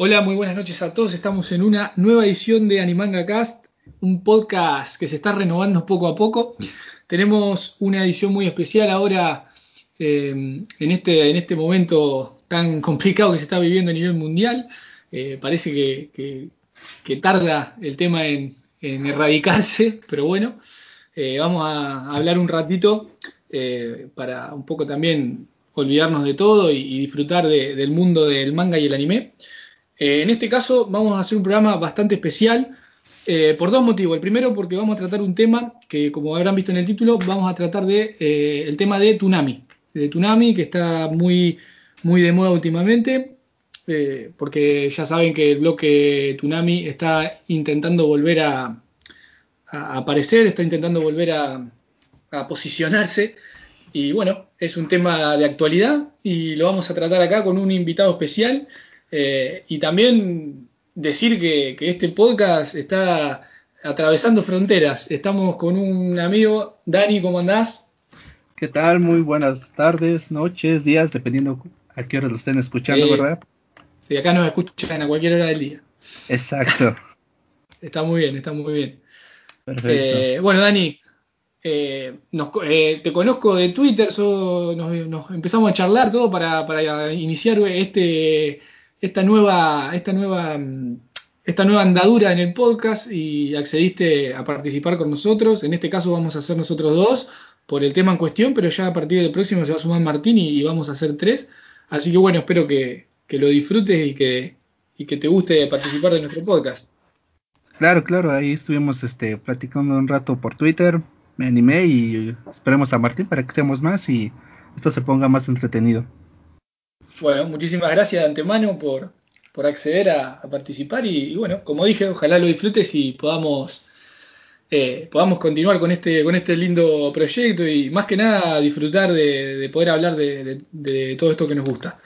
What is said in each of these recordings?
Hola, muy buenas noches a todos. Estamos en una nueva edición de Animanga Cast, un podcast que se está renovando poco a poco. Tenemos una edición muy especial ahora eh, en, este, en este momento tan complicado que se está viviendo a nivel mundial. Eh, parece que, tarda el tema en, erradicarse, pero bueno, eh, vamos a hablar un ratito para un poco también olvidarnos de todo y, disfrutar del mundo del manga y el anime. Eh, en este caso vamos a hacer un programa bastante especial eh, por dos motivos. El primero porque vamos a tratar un tema que, como habrán visto en el título, vamos a tratar de eh, el tema de Tsunami. De Tsunami, que está muy, muy de moda últimamente, porque ya saben que el bloque Tsunami está intentando volver a, aparecer, está intentando volver a, a posicionarse. Y bueno, es un tema de actualidad y lo vamos a tratar acá con un invitado especial eh, y también decir que, este podcast está atravesando fronteras. Estamos con un amigo, Dani, ¿cómo andás? ¿Qué tal? Muy buenas tardes, noches, días, dependiendo a qué hora lo estén escuchando, ¿verdad? Sí, acá nos escuchan a cualquier hora del día. Exacto. está muy bien, está muy bien. Perfecto. Eh, bueno, Dani, eh, te conozco de Twitter, nos, empezamos a charlar todo para, para iniciar este esta nueva, esta nueva, esta nueva andadura en el podcast y accediste a participar con nosotros. En este caso vamos a hacer nosotros dos por el tema en cuestión, pero ya a partir del próximo se va a sumar Martín y, vamos a hacer tres. Así que bueno, espero que, lo disfrutes y que, y que te guste participar de nuestro podcast. Claro, claro, ahí estuvimos este, platicando un rato por Twitter, me animé y esperemos a Martín para que seamos más y esto se ponga más entretenido. Bueno, muchísimas gracias de antemano por, acceder a, participar y, bueno, como dije, ojalá lo disfrutes y podamos, eh, podamos continuar con este, con este lindo proyecto y más que nada disfrutar de, poder hablar de, todo esto que nos gusta.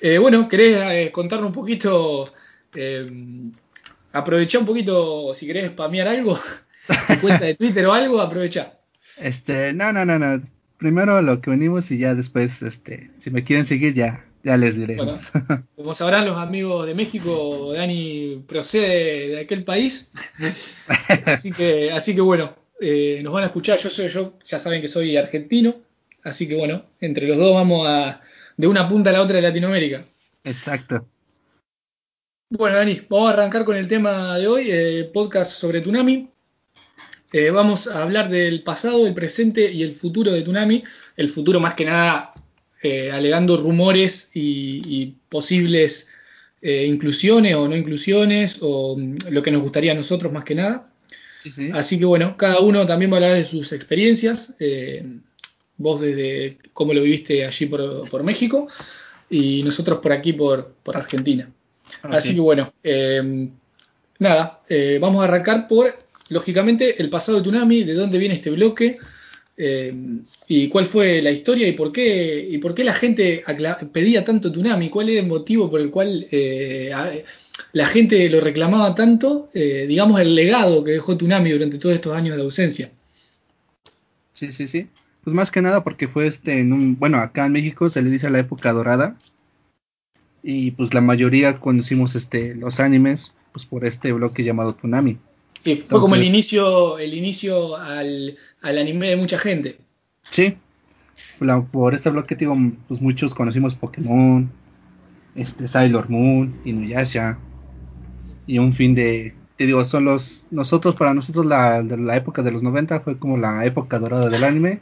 Eh, bueno, ¿querés eh, contarnos un poquito, aprovechar un poquito, si querés spamear algo, tu cuenta de Twitter o algo, aprovecha. Este, no, no, no, no. Primero lo que venimos y ya después, este, si me quieren seguir ya ya les diremos. como sabrán los amigos de México, Dani procede de aquel país. así que, así que bueno, eh, nos van a escuchar. Yo soy yo, ya saben que soy argentino. Así que bueno, entre los dos vamos a de una punta a la otra de Latinoamérica. Exacto. Bueno, Dani, vamos a arrancar con el tema de hoy, eh, podcast sobre Tsunami. Eh, vamos a hablar del pasado, el presente y el futuro de Tsunami. El futuro más que nada eh, alegando rumores y, posibles eh, inclusiones o no inclusiones, o mm, lo que nos gustaría a nosotros más que nada. Así que bueno, cada uno también va a hablar de sus experiencias. Eh, vos desde cómo lo viviste allí por, México y nosotros por aquí por, Argentina. Así que bueno, nada, vamos a arrancar por, lógicamente, el pasado de Tsunami, de dónde viene este bloque, eh, y cuál fue la historia y por qué y por qué la gente pedía tanto Tsunami, cuál era el motivo por el cual eh, la gente lo reclamaba tanto, eh, digamos el legado que dejó Tsunami durante todos estos años de ausencia. Sí, sí, sí. Pues más que nada porque fue este en un, bueno, acá en México se le dice la época dorada y pues la mayoría conocimos este los animes pues por este bloque llamado Tsunami. Sí, fue como el inicio, el inicio al, anime de mucha gente. Sí, por este bloque, digo, pues muchos conocimos Pokémon, este Sailor Moon, Inuyasha, y un fin de, te digo, son los, nosotros, para nosotros la, la época de los 90 fue como la época dorada del anime,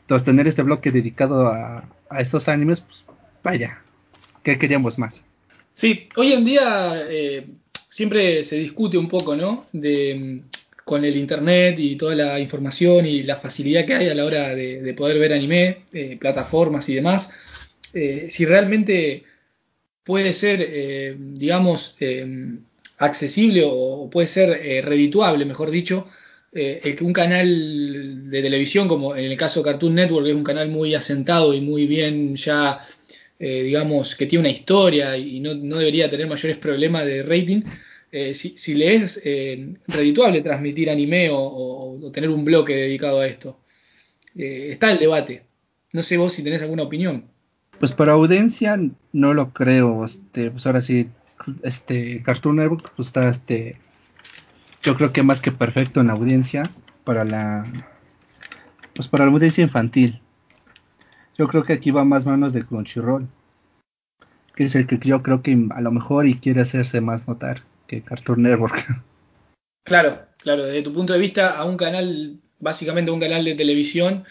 entonces tener este bloque dedicado a, a estos animes, pues vaya, ¿qué queríamos más? Sí, hoy en día eh, siempre se discute un poco, ¿no? De, con el internet y toda la información y la facilidad que hay a la hora de, poder ver anime, eh, plataformas y demás, eh, si realmente puede ser, eh, digamos, accesible o puede ser redituable, mejor dicho, que un canal de televisión, como en el caso Cartoon Network, es un canal muy asentado y muy bien ya digamos, que tiene una historia y no, debería tener mayores problemas de rating, eh, si, le es eh, redituable transmitir anime o, tener un bloque dedicado a esto. Eh, está el debate. No sé vos si tenés alguna opinión. Pues para audiencia no lo creo. Este, pues ahora sí, este Cartoon Network pues está este yo creo que más que perfecto en audiencia para la pues para la audiencia infantil. Yo creo que aquí va más manos de Crunchyroll. Que es el que yo creo que a lo mejor y quiere hacerse más notar que Cartoon Network. Claro, claro, desde tu punto de vista a un canal, básicamente a un canal de televisión,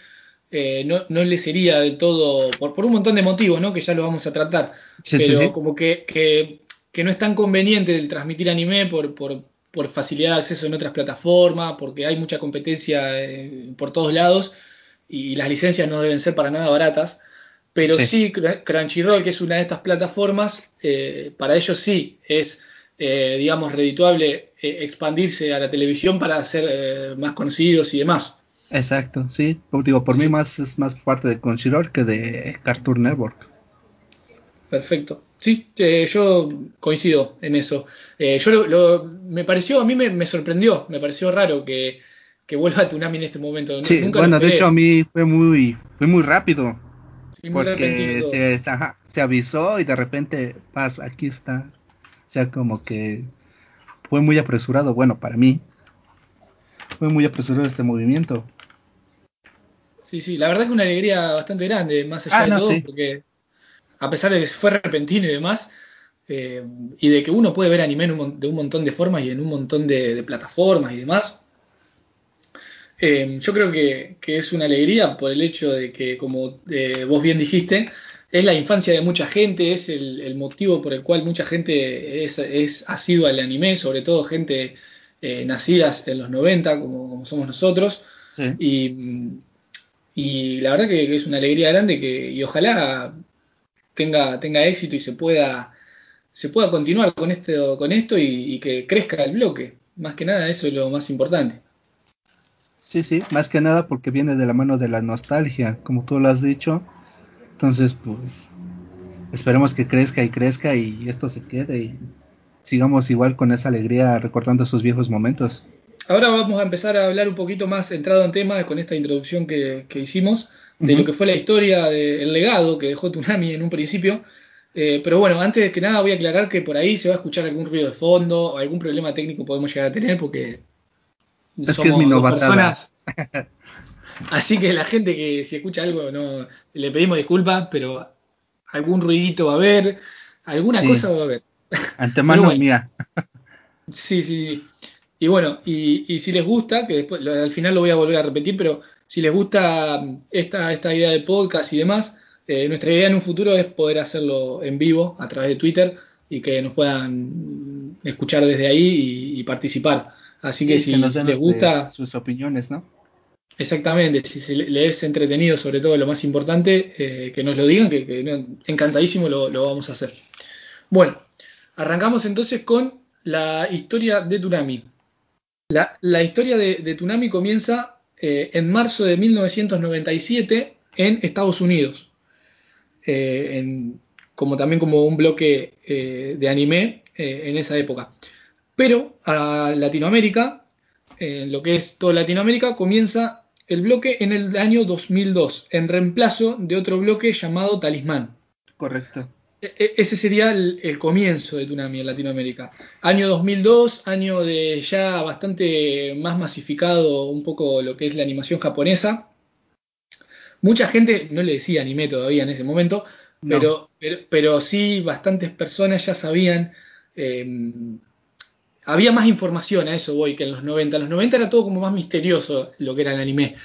eh, no, no, le sería del todo, por, por, un montón de motivos, ¿no? Que ya lo vamos a tratar. Sí, pero sí, sí. como que, que, que, no es tan conveniente el transmitir anime por, por, por, facilidad de acceso en otras plataformas, porque hay mucha competencia eh, por todos lados y las licencias no deben ser para nada baratas. Pero sí, sí Crunchyroll, que es una de estas plataformas, eh, para ellos sí es, eh, digamos, redituable expandirse a la televisión para ser más conocidos y demás. Exacto, sí. Digo, por mí más es más parte de Crunchyroll que de Cartoon Network. Perfecto. Sí, eh, yo coincido en eso. Eh, yo lo, lo, me pareció, a mí me, me, sorprendió, me pareció raro que, que vuelva a Tunami en este momento. Sí, Nunca bueno, de hecho a mí fue muy, fue muy rápido. Sí, muy porque se, ajá, se, avisó y de repente, paz, aquí está. O sea, como que fue muy apresurado, bueno, para mí. Fue muy apresurado este movimiento. Sí, sí, la verdad que una alegría bastante grande, más allá ah, de todo, sí. porque a pesar de que fue repentino y demás, eh, y de que uno puede ver anime en un, de un montón de formas y en un montón de, de plataformas y demás, eh, yo creo que, que, es una alegría por el hecho de que, como eh, vos bien dijiste, es la infancia de mucha gente, es el, el motivo por el cual mucha gente es, es asidua al anime, sobre todo gente eh, nacidas en los 90, como, como somos nosotros. Sí. Y, y, la verdad que, que, es una alegría grande que, y ojalá tenga, tenga éxito y se pueda, se pueda continuar con esto, con esto y, y, que crezca el bloque. Más que nada, eso es lo más importante. Sí, sí, más que nada porque viene de la mano de la nostalgia, como tú lo has dicho. Entonces, pues, esperemos que crezca y crezca y esto se quede y sigamos igual con esa alegría recordando esos viejos momentos. Ahora vamos a empezar a hablar un poquito más centrado en tema con esta introducción que, que hicimos de uh -huh. lo que fue la historia del legado que dejó Tunami en un principio. Eh, pero bueno, antes que nada voy a aclarar que por ahí se va a escuchar algún ruido de fondo o algún problema técnico podemos llegar a tener porque es somos que es dos personas. Así que la gente que si escucha algo no le pedimos disculpas, pero algún ruidito va a haber, alguna sí. cosa va a haber. Antemano bueno, mía. sí, sí. Y bueno, y, y, si les gusta, que después al final lo voy a volver a repetir, pero si les gusta esta, esta idea de podcast y demás, eh, nuestra idea en un futuro es poder hacerlo en vivo a través de Twitter y que nos puedan escuchar desde ahí y, y participar. Así que si, que si les gusta... Sus opiniones, ¿no? Exactamente, si se les es entretenido, sobre todo lo más importante, eh, que nos lo digan, que, encantadísimo lo, vamos a hacer. Bueno, arrancamos entonces con la historia de Tunami. La, historia de, de, Tunami comienza eh, en marzo de 1997 en Estados Unidos, eh, en, como también como un bloque de anime en esa época. Pero a Latinoamérica, en lo que es toda Latinoamérica, comienza el bloque en el año 2002, en reemplazo de otro bloque llamado Talismán. Correcto. E ese sería el, el, comienzo de Tunami en Latinoamérica. Año 2002, año de ya bastante más masificado un poco lo que es la animación japonesa. Mucha gente no le decía anime todavía en ese momento, no. pero, pero, pero, sí bastantes personas ya sabían. Eh, había más información a eso voy que en los 90. En los 90 era todo como más misterioso lo que era el anime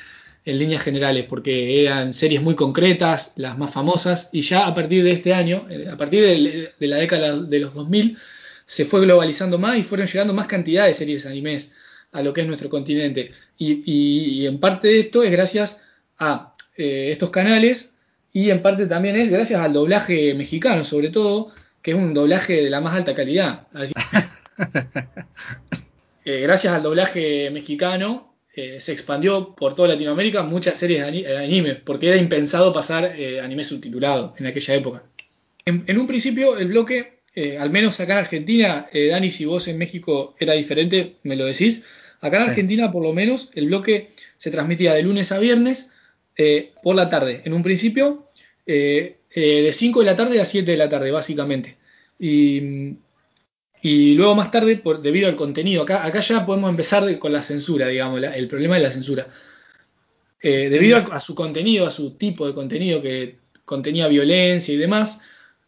en líneas generales, porque eran series muy concretas, las más famosas, y ya a partir de este año, eh, a partir de, la década de los 2000, se fue globalizando más y fueron llegando más cantidad de series de animes a lo que es nuestro continente. Y, en parte de esto es gracias a eh, estos canales y en parte también es gracias al doblaje mexicano, sobre todo, que es un doblaje de la más alta calidad. eh, gracias al doblaje mexicano eh, se expandió por toda Latinoamérica muchas series de anime, porque era impensado pasar eh, anime subtitulado en aquella época. En, en un principio el bloque, eh, al menos acá en Argentina, eh, Dani, si vos en México era diferente, me lo decís, acá en Argentina por lo menos el bloque se transmitía de lunes a viernes eh, por la tarde. En un principio de 5 de la tarde a 7 de la tarde, básicamente. Y y luego más tarde, por, debido al contenido, acá, acá ya podemos empezar con la censura, digamos, el problema de la censura. Eh, debido a, su contenido, a su tipo de contenido que contenía violencia y demás,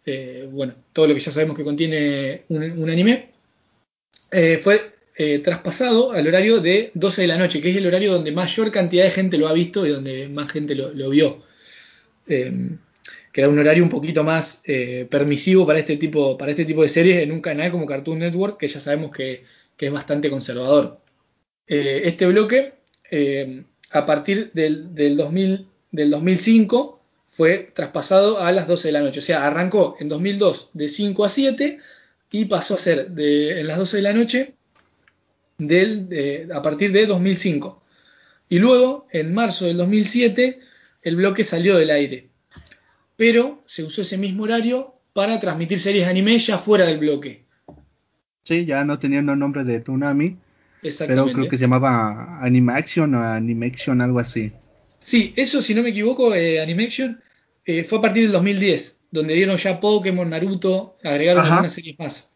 eh, bueno, todo lo que ya sabemos que contiene un, anime, eh, fue traspasado al horario de 12 de la noche, que es el horario donde mayor cantidad de gente lo ha visto y donde más gente lo, lo vio que era un horario un poquito más eh, permisivo para este, tipo, para este tipo de series en un canal como Cartoon Network, que ya sabemos que, es bastante conservador. Eh, este bloque, eh, a partir del, del, 2000, del 2005, fue traspasado a las 12 de la noche. O sea, arrancó en 2002 de 5 a 7 y pasó a ser de, en las 12 de la noche del, a partir de 2005. Y luego, en marzo del 2007, el bloque salió del aire pero se usó ese mismo horario para transmitir series de anime ya fuera del bloque. Sí, ya no teniendo el nombre de Tsunami, pero creo que se llamaba Animaction o Animaction, algo así. Sí, eso si no me equivoco, eh, Animaction eh, fue a partir del 2010, donde dieron ya Pokémon, Naruto, agregaron algunas series más.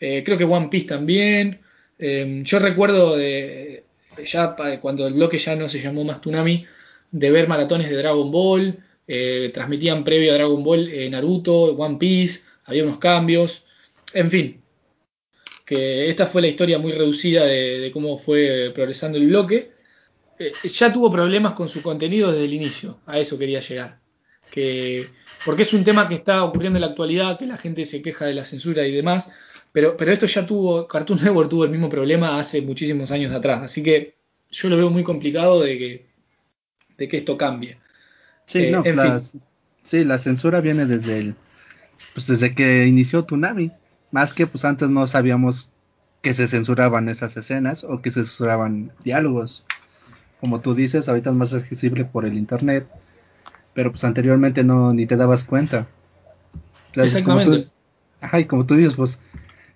Eh, creo que One Piece también. yo recuerdo de ya cuando el bloque ya no se llamó más Tsunami, de ver maratones de Dragon Ball, eh, transmitían previo a Dragon Ball eh, Naruto, One Piece, había unos cambios, en fin, que esta fue la historia muy reducida de, cómo fue progresando el bloque. Eh, ya tuvo problemas con su contenido desde el inicio, a eso quería llegar. Que, porque es un tema que está ocurriendo en la actualidad, que la gente se queja de la censura y demás, pero, pero esto ya tuvo, Cartoon Network tuvo el mismo problema hace muchísimos años atrás, así que yo lo veo muy complicado de que, de que esto cambie. Sí, eh, no, sí, la censura viene desde el, pues desde que inició Tsunami. Más que pues antes no sabíamos que se censuraban esas escenas o que se censuraban diálogos. Como tú dices, ahorita es más accesible por el internet, pero pues anteriormente no ni te dabas cuenta. Exactamente. ajá, y como tú dices, pues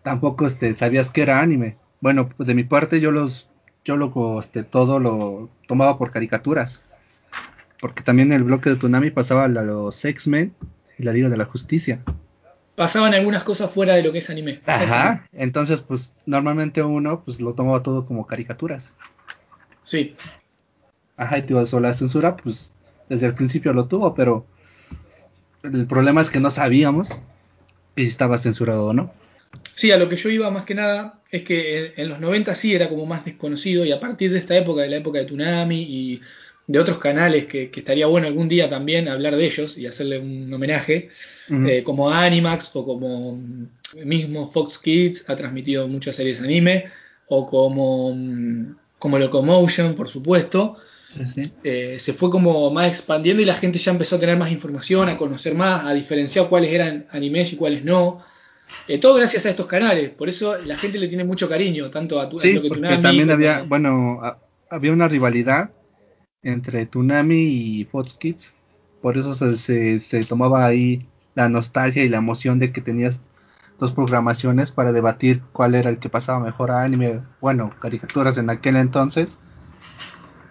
tampoco este, sabías que era anime. Bueno, pues de mi parte yo los yo lo este, todo lo tomaba por caricaturas porque también el bloque de Tsunami pasaba a los X-Men y la Liga de la Justicia. Pasaban algunas cosas fuera de lo que es anime. Ajá, entonces pues normalmente uno pues lo tomaba todo como caricaturas. Sí. Ajá, y tío, eso la censura pues desde el principio lo tuvo, pero el problema es que no sabíamos si estaba censurado o no. Sí, a lo que yo iba más que nada es que en, los 90 sí era como más desconocido y a partir de esta época, de la época de Tsunami y de otros canales que, estaría bueno algún día también hablar de ellos y hacerle un homenaje, eh, como Animax o como mismo Fox Kids ha transmitido muchas series de anime, o como, mm, como Locomotion, por supuesto. Eh, se fue como más expandiendo y la gente ya empezó a tener más información, a conocer más, a diferenciar cuáles eran animes y cuáles no. Eh, todo gracias a estos canales, por eso la gente le tiene mucho cariño, tanto a, tu, sí, porque también había, bueno, había una rivalidad entre Tunami y Fox Kids. Por eso se, se, tomaba ahí la nostalgia y la emoción de que tenías dos programaciones para debatir cuál era el que pasaba mejor a anime, bueno, caricaturas en aquel entonces.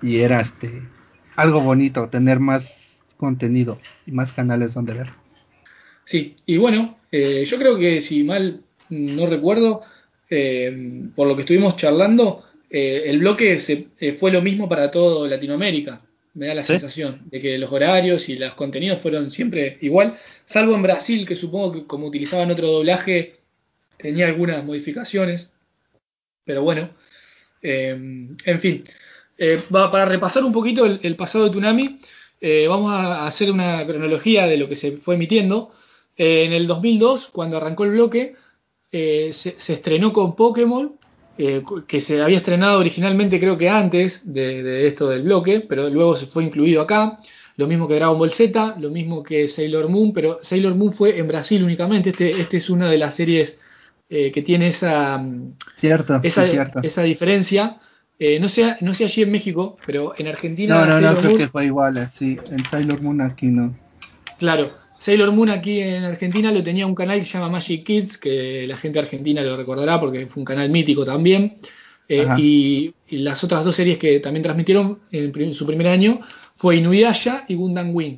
Y era este algo bonito, tener más contenido y más canales donde ver. Sí, y bueno, eh, yo creo que si mal no recuerdo, eh, por lo que estuvimos charlando, eh, el bloque se, eh, fue lo mismo para todo Latinoamérica. Me da la sensación de que los horarios y los contenidos fueron siempre igual, salvo en Brasil, que supongo que como utilizaban otro doblaje, tenía algunas modificaciones. Pero bueno, eh, en fin. para repasar un poquito el, pasado de Tsunami, vamos a hacer una cronología de lo que se fue emitiendo. en el 2002, cuando arrancó el bloque, se, se, estrenó con Pokémon eh, que se había estrenado originalmente creo que antes de, esto del bloque, pero luego se fue incluido acá. Lo mismo que Dragon Ball Z, lo mismo que Sailor Moon, pero Sailor Moon fue en Brasil únicamente. Este, este es una de las series eh, que tiene esa, cierto, esa, esa diferencia. Eh, no, sé, no sé allí en México, pero en Argentina. No, no, no, creo que fue igual, sí. En Sailor Moon aquí no. Claro, Sailor Moon aquí en Argentina lo tenía un canal que se llama Magic Kids, que la gente argentina lo recordará porque fue un canal mítico también. Eh, y, las otras dos series que también transmitieron en, su primer año fue Inuyasha y Gundam Wing.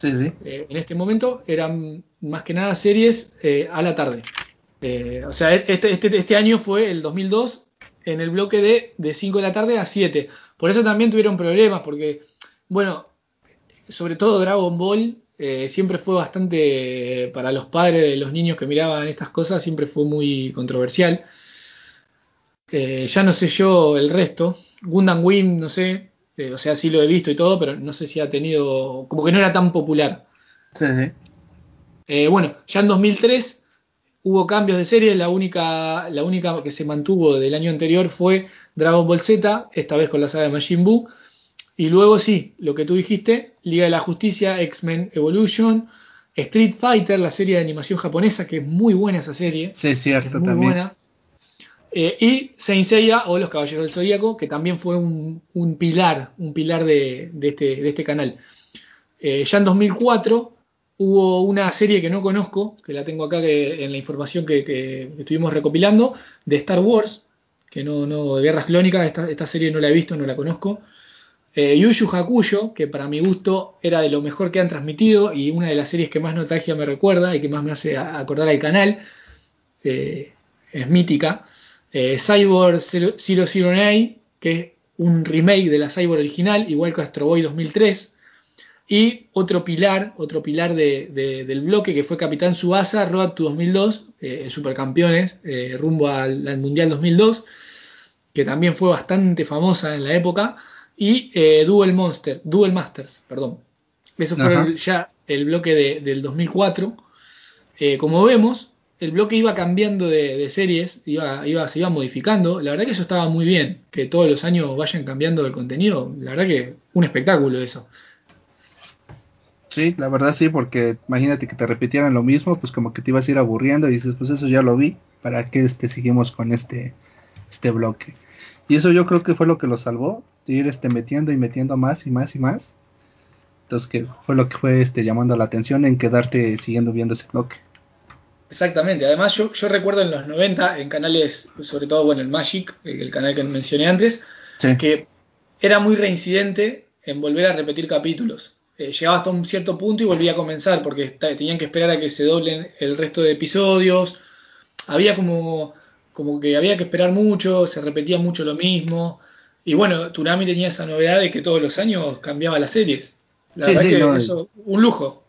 Sí, sí. Eh, en este momento eran más que nada series eh, a la tarde. O sea, este, este, este, año fue el 2002 en el bloque de, de 5 de la tarde a 7. Por eso también tuvieron problemas, porque, bueno, sobre todo Dragon Ball eh, siempre fue bastante, para los padres de los niños que miraban estas cosas, siempre fue muy controversial. Eh, ya no sé yo el resto. Gundam Wing, no sé, o sea, sí lo he visto y todo, pero no sé si ha tenido, como que no era tan popular. Sí, sí. bueno, ya en 2003 hubo cambios de serie, la única, la única que se mantuvo del año anterior fue Dragon Ball Z, esta vez con la saga de Majin Buu. Y luego sí, lo que tú dijiste, Liga de la Justicia, X-Men Evolution, Street Fighter, la serie de animación japonesa, que es muy buena esa serie. Sí, es cierto, muy buena. Eh, y Saint Seiya o Los Caballeros del Zodíaco, que también fue un, pilar, un pilar de, este, este, canal. Eh, ya en 2004 hubo una serie que no conozco, que la tengo acá en la información que, estuvimos recopilando, de Star Wars, que no, no, de Guerras Clónicas, esta, serie no la he visto, no la conozco. Eh, Yu Hakuyo, que para mi gusto era de lo mejor que han transmitido y una de las series que más nostalgia me recuerda y que más me hace acordar al canal, eh, es mítica. Eh, Cyborg 009, que es un remake de la Cyborg original, igual que Astro Boy 2003. Y otro pilar, otro pilar del bloque que fue Capitán Subasa, Road to 2002, eh, supercampeones, eh, rumbo al, Mundial 2002, que también fue bastante famosa en la época, y eh, Duel Monster, Duel Masters, perdón. Eso fue ya el bloque del 2004. como vemos, el bloque iba cambiando de, series, iba, iba, se iba modificando. La verdad que eso estaba muy bien, que todos los años vayan cambiando el contenido. La verdad que un espectáculo eso. Sí, la verdad sí, porque imagínate que te repitieran lo mismo, pues como que te ibas a ir aburriendo y dices, pues eso ya lo vi, ¿para qué este, seguimos con este, este bloque? Y eso yo creo que fue lo que lo salvó, de ir este, metiendo y metiendo más y más y más. Entonces que fue lo que fue este, llamando la atención en quedarte siguiendo viendo ese bloque. Exactamente, además yo, yo recuerdo en los 90, en canales, sobre todo, bueno, el Magic, el canal que mencioné antes, que era muy reincidente en volver a repetir capítulos. Eh, llegaba hasta un cierto punto y volvía a comenzar, porque tenían que esperar a que se doblen el resto de episodios. Había como, como que había que esperar mucho, se repetía mucho lo mismo. Y bueno, Turami tenía esa novedad de que todos los años cambiaba las series. La verdad que eso, un lujo.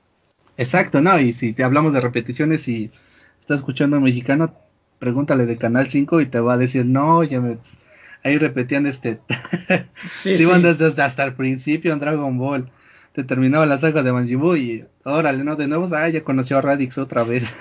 Exacto, no, y si te hablamos de repeticiones y estás escuchando a mexicano, pregúntale de Canal 5 y te va a decir, no, ya me... Ahí repetían este... sí, sí. Desde, hasta el principio en Dragon Ball te terminaba la saga de Manjibu y órale, ¿no? De nuevo, ah, ya conoció a Radix otra vez.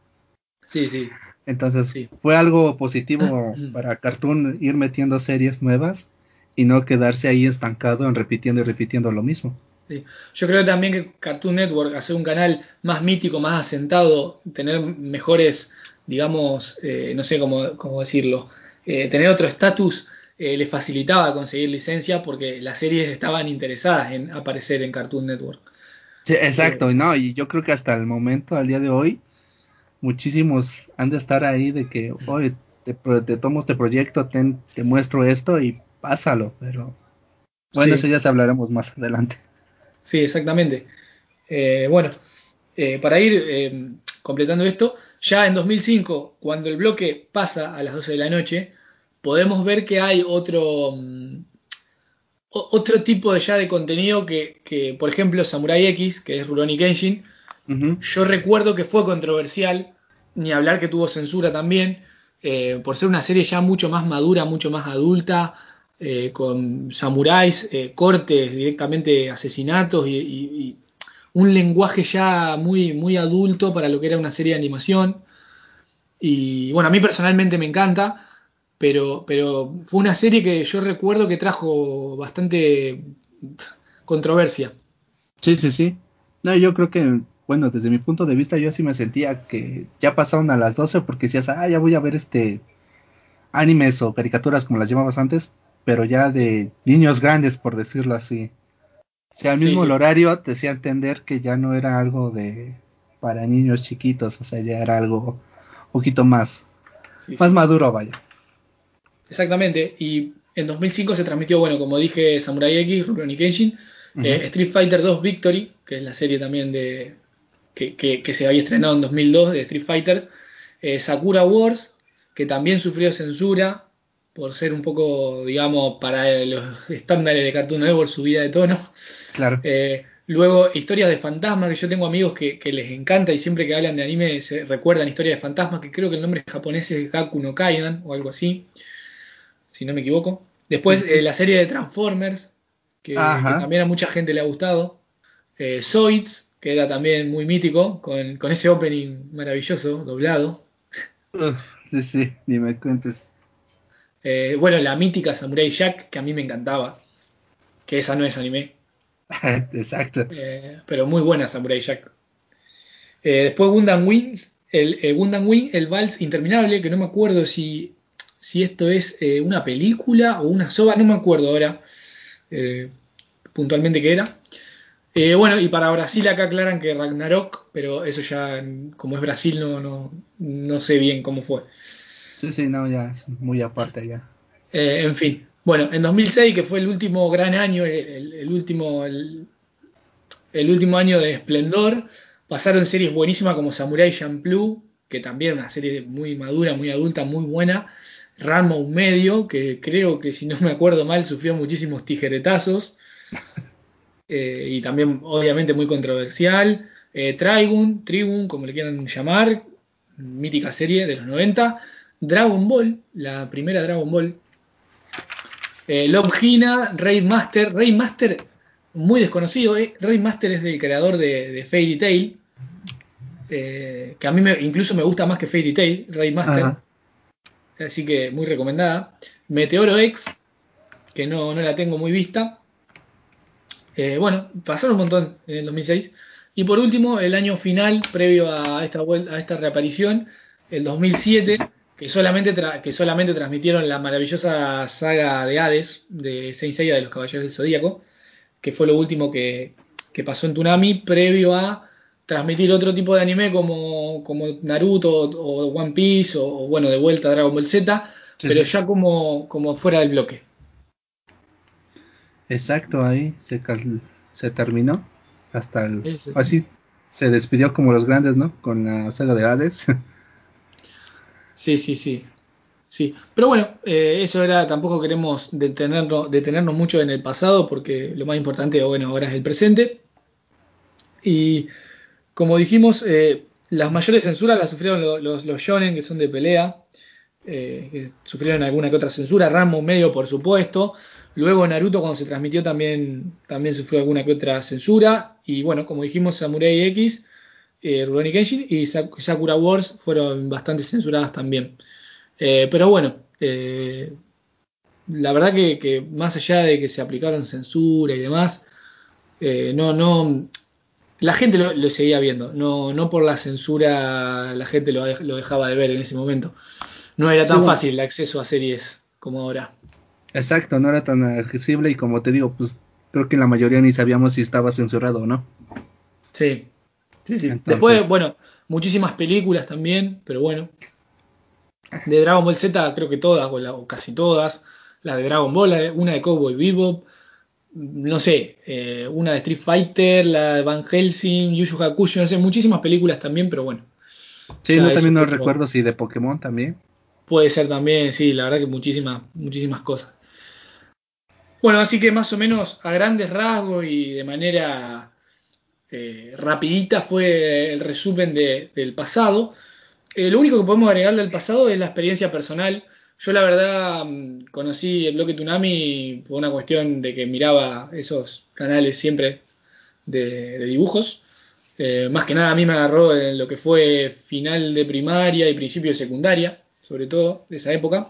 sí, sí. Entonces fue algo positivo para Cartoon ir metiendo series nuevas y no quedarse ahí estancado en repitiendo y repitiendo lo mismo. Sí. Yo creo también que Cartoon Network, hacer un canal más mítico, más asentado, tener mejores, digamos, eh, no sé cómo, cómo decirlo, eh, tener otro estatus eh, le facilitaba conseguir licencia porque las series estaban interesadas en aparecer en Cartoon Network. Sí, exacto, y no, y yo creo que hasta el momento, al día de hoy, muchísimos han de estar ahí de que, oye, te, tomo este proyecto, te muestro esto y pásalo, pero bueno, eso ya se hablaremos más adelante. Sí, exactamente. Eh, bueno, eh, para ir completando esto, ya en 2005, cuando el bloque pasa a las 12 de la noche, podemos ver que hay otro, mm, otro tipo de ya de contenido que, por ejemplo, Samurai X, que es Rurouni Kenshin, yo recuerdo que fue controversial, ni hablar que tuvo censura también, eh, por ser una serie ya mucho más madura, mucho más adulta, eh, con samuráis, eh, cortes, directamente asesinatos y, un lenguaje ya muy, muy adulto para lo que era una serie de animación. Y bueno, a mí personalmente me encanta pero, pero fue una serie que yo recuerdo que trajo bastante controversia. Sí, sí, sí. No, yo creo que, bueno, desde mi punto de vista yo así me sentía que ya pasaron a las 12 porque decías, ah, ya voy a ver este animes o caricaturas como las llamabas antes, pero ya de niños grandes, por decirlo así. O sea, al mismo el horario te hacía entender que ya no era algo de para niños chiquitos, o sea, ya era algo un poquito más, más maduro, vaya. Exactamente, y en 2005 se transmitió, bueno, como dije, Samurai X, Rurouni Kenshin, eh, Street Fighter 2 Victory, que es la serie también de que, se había estrenado en 2002 de Street Fighter, eh, Sakura Wars, que también sufrió censura por ser un poco, digamos, para los estándares de Cartoon Network subida de tono. Claro. Eh, luego, historias de fantasmas, que yo tengo amigos que, que, les encanta y siempre que hablan de anime se recuerdan historias de fantasmas, que creo que el nombre japonés es Gaku no Kaidan o algo así, si no me equivoco. Después, eh, la serie de Transformers, que, que, también a mucha gente le ha gustado. Eh, Zoids, que era también muy mítico, con, con ese opening maravilloso, doblado. Uf, sí, sí, ni me cuentes. Eh, bueno, la mítica Samurai Jack, que a mí me encantaba, que esa no es anime. Exacto. Eh, pero muy buena Samurai Jack. Eh, después Gundam Wings, el, el, Gundam Wing, el Vals Interminable, que no me acuerdo si, si esto es una película o una soba, no me acuerdo ahora puntualmente qué era. Eh, bueno, y para Brasil acá aclaran que Ragnarok, pero eso ya, como es Brasil, no, no, no sé bien cómo fue. Sí, sí, no, ya es muy aparte ya. Eh, en fin, bueno, en 2006, que fue el último gran año, el, el último, el, el, último año de esplendor, pasaron series buenísimas como Samurai Champloo, que también una serie muy madura, muy adulta, muy buena. Un medio, que creo que si no me acuerdo mal sufrió muchísimos tijeretazos. Eh, y también obviamente muy controversial. Eh, Trigun, como le quieran llamar, mítica serie de los 90. Dragon Ball, la primera Dragon Ball. Eh, Love Hina, Raid Master. Raid Master, muy desconocido. Eh. Raid Master es del creador de, de Fairy Tail. Eh, que a mí me, incluso me gusta más que Fairy Tail, Raid Master. Ajá. Así que muy recomendada. Meteoro X, que no, no la tengo muy vista. Eh, bueno, pasaron un montón en el 2006. Y por último, el año final, previo a esta, vuelta, a esta reaparición, el 2007, que solamente, que solamente transmitieron la maravillosa saga de Hades, de Saint Seiya de los Caballeros del Zodíaco, que fue lo último que, que, pasó en Tsunami, previo a transmitir otro tipo de anime como, como Naruto o One Piece, o, o bueno, de vuelta Dragon Ball Z, sí, pero sí. ya como, como fuera del bloque. Exacto, ahí se, se terminó. Hasta el. Sí, así se despidió como los grandes, ¿no? Con la saga de Hades. Sí, sí, sí. Sí, pero bueno, eh, eso era, tampoco queremos detenernos, detenernos mucho en el pasado porque lo más importante, bueno, ahora es el presente. Y como dijimos, eh, las mayores censuras las sufrieron los, los, los shonen que son de pelea, eh, que sufrieron alguna que otra censura, Rambo medio por supuesto, luego Naruto cuando se transmitió también, también sufrió alguna que otra censura, y bueno, como dijimos, Samurai X, eh, Rurouni Kenshin y Sakura Wars fueron bastante censuradas también. Eh, pero bueno, eh, la verdad que, que, más allá de que se aplicaron censura y demás, eh, no, no, la gente lo, lo, seguía viendo, no, no por la censura la gente lo, lo, dejaba de ver en ese momento. No era tan sí, fácil el acceso a series como ahora. Exacto, no era tan accesible y como te digo, pues creo que la mayoría ni sabíamos si estaba censurado o no. Sí, Sí, sí. Entonces, Después, bueno, muchísimas películas también, pero bueno. De Dragon Ball Z, creo que todas, o, la, o casi todas. La de Dragon Ball, una de Cowboy Bebop. No sé, eh, una de Street Fighter, la de Van Helsing, Yu Yu Hakusho, no sé, muchísimas películas también, pero bueno. Sí, yo también no recuerdo si de Pokémon también. Puede ser también, sí, la verdad que muchísimas, muchísimas cosas. Bueno, así que más o menos a grandes rasgos y de manera eh, rapidita fue el resumen de, del pasado. Eh, lo único que podemos agregarle al pasado es la experiencia personal. Yo la verdad mm, conocí el bloque Tsunami por una cuestión de que miraba esos canales siempre de, de dibujos. Eh, más que nada a mí me agarró en lo que fue final de primaria y principio de secundaria, sobre todo de esa época.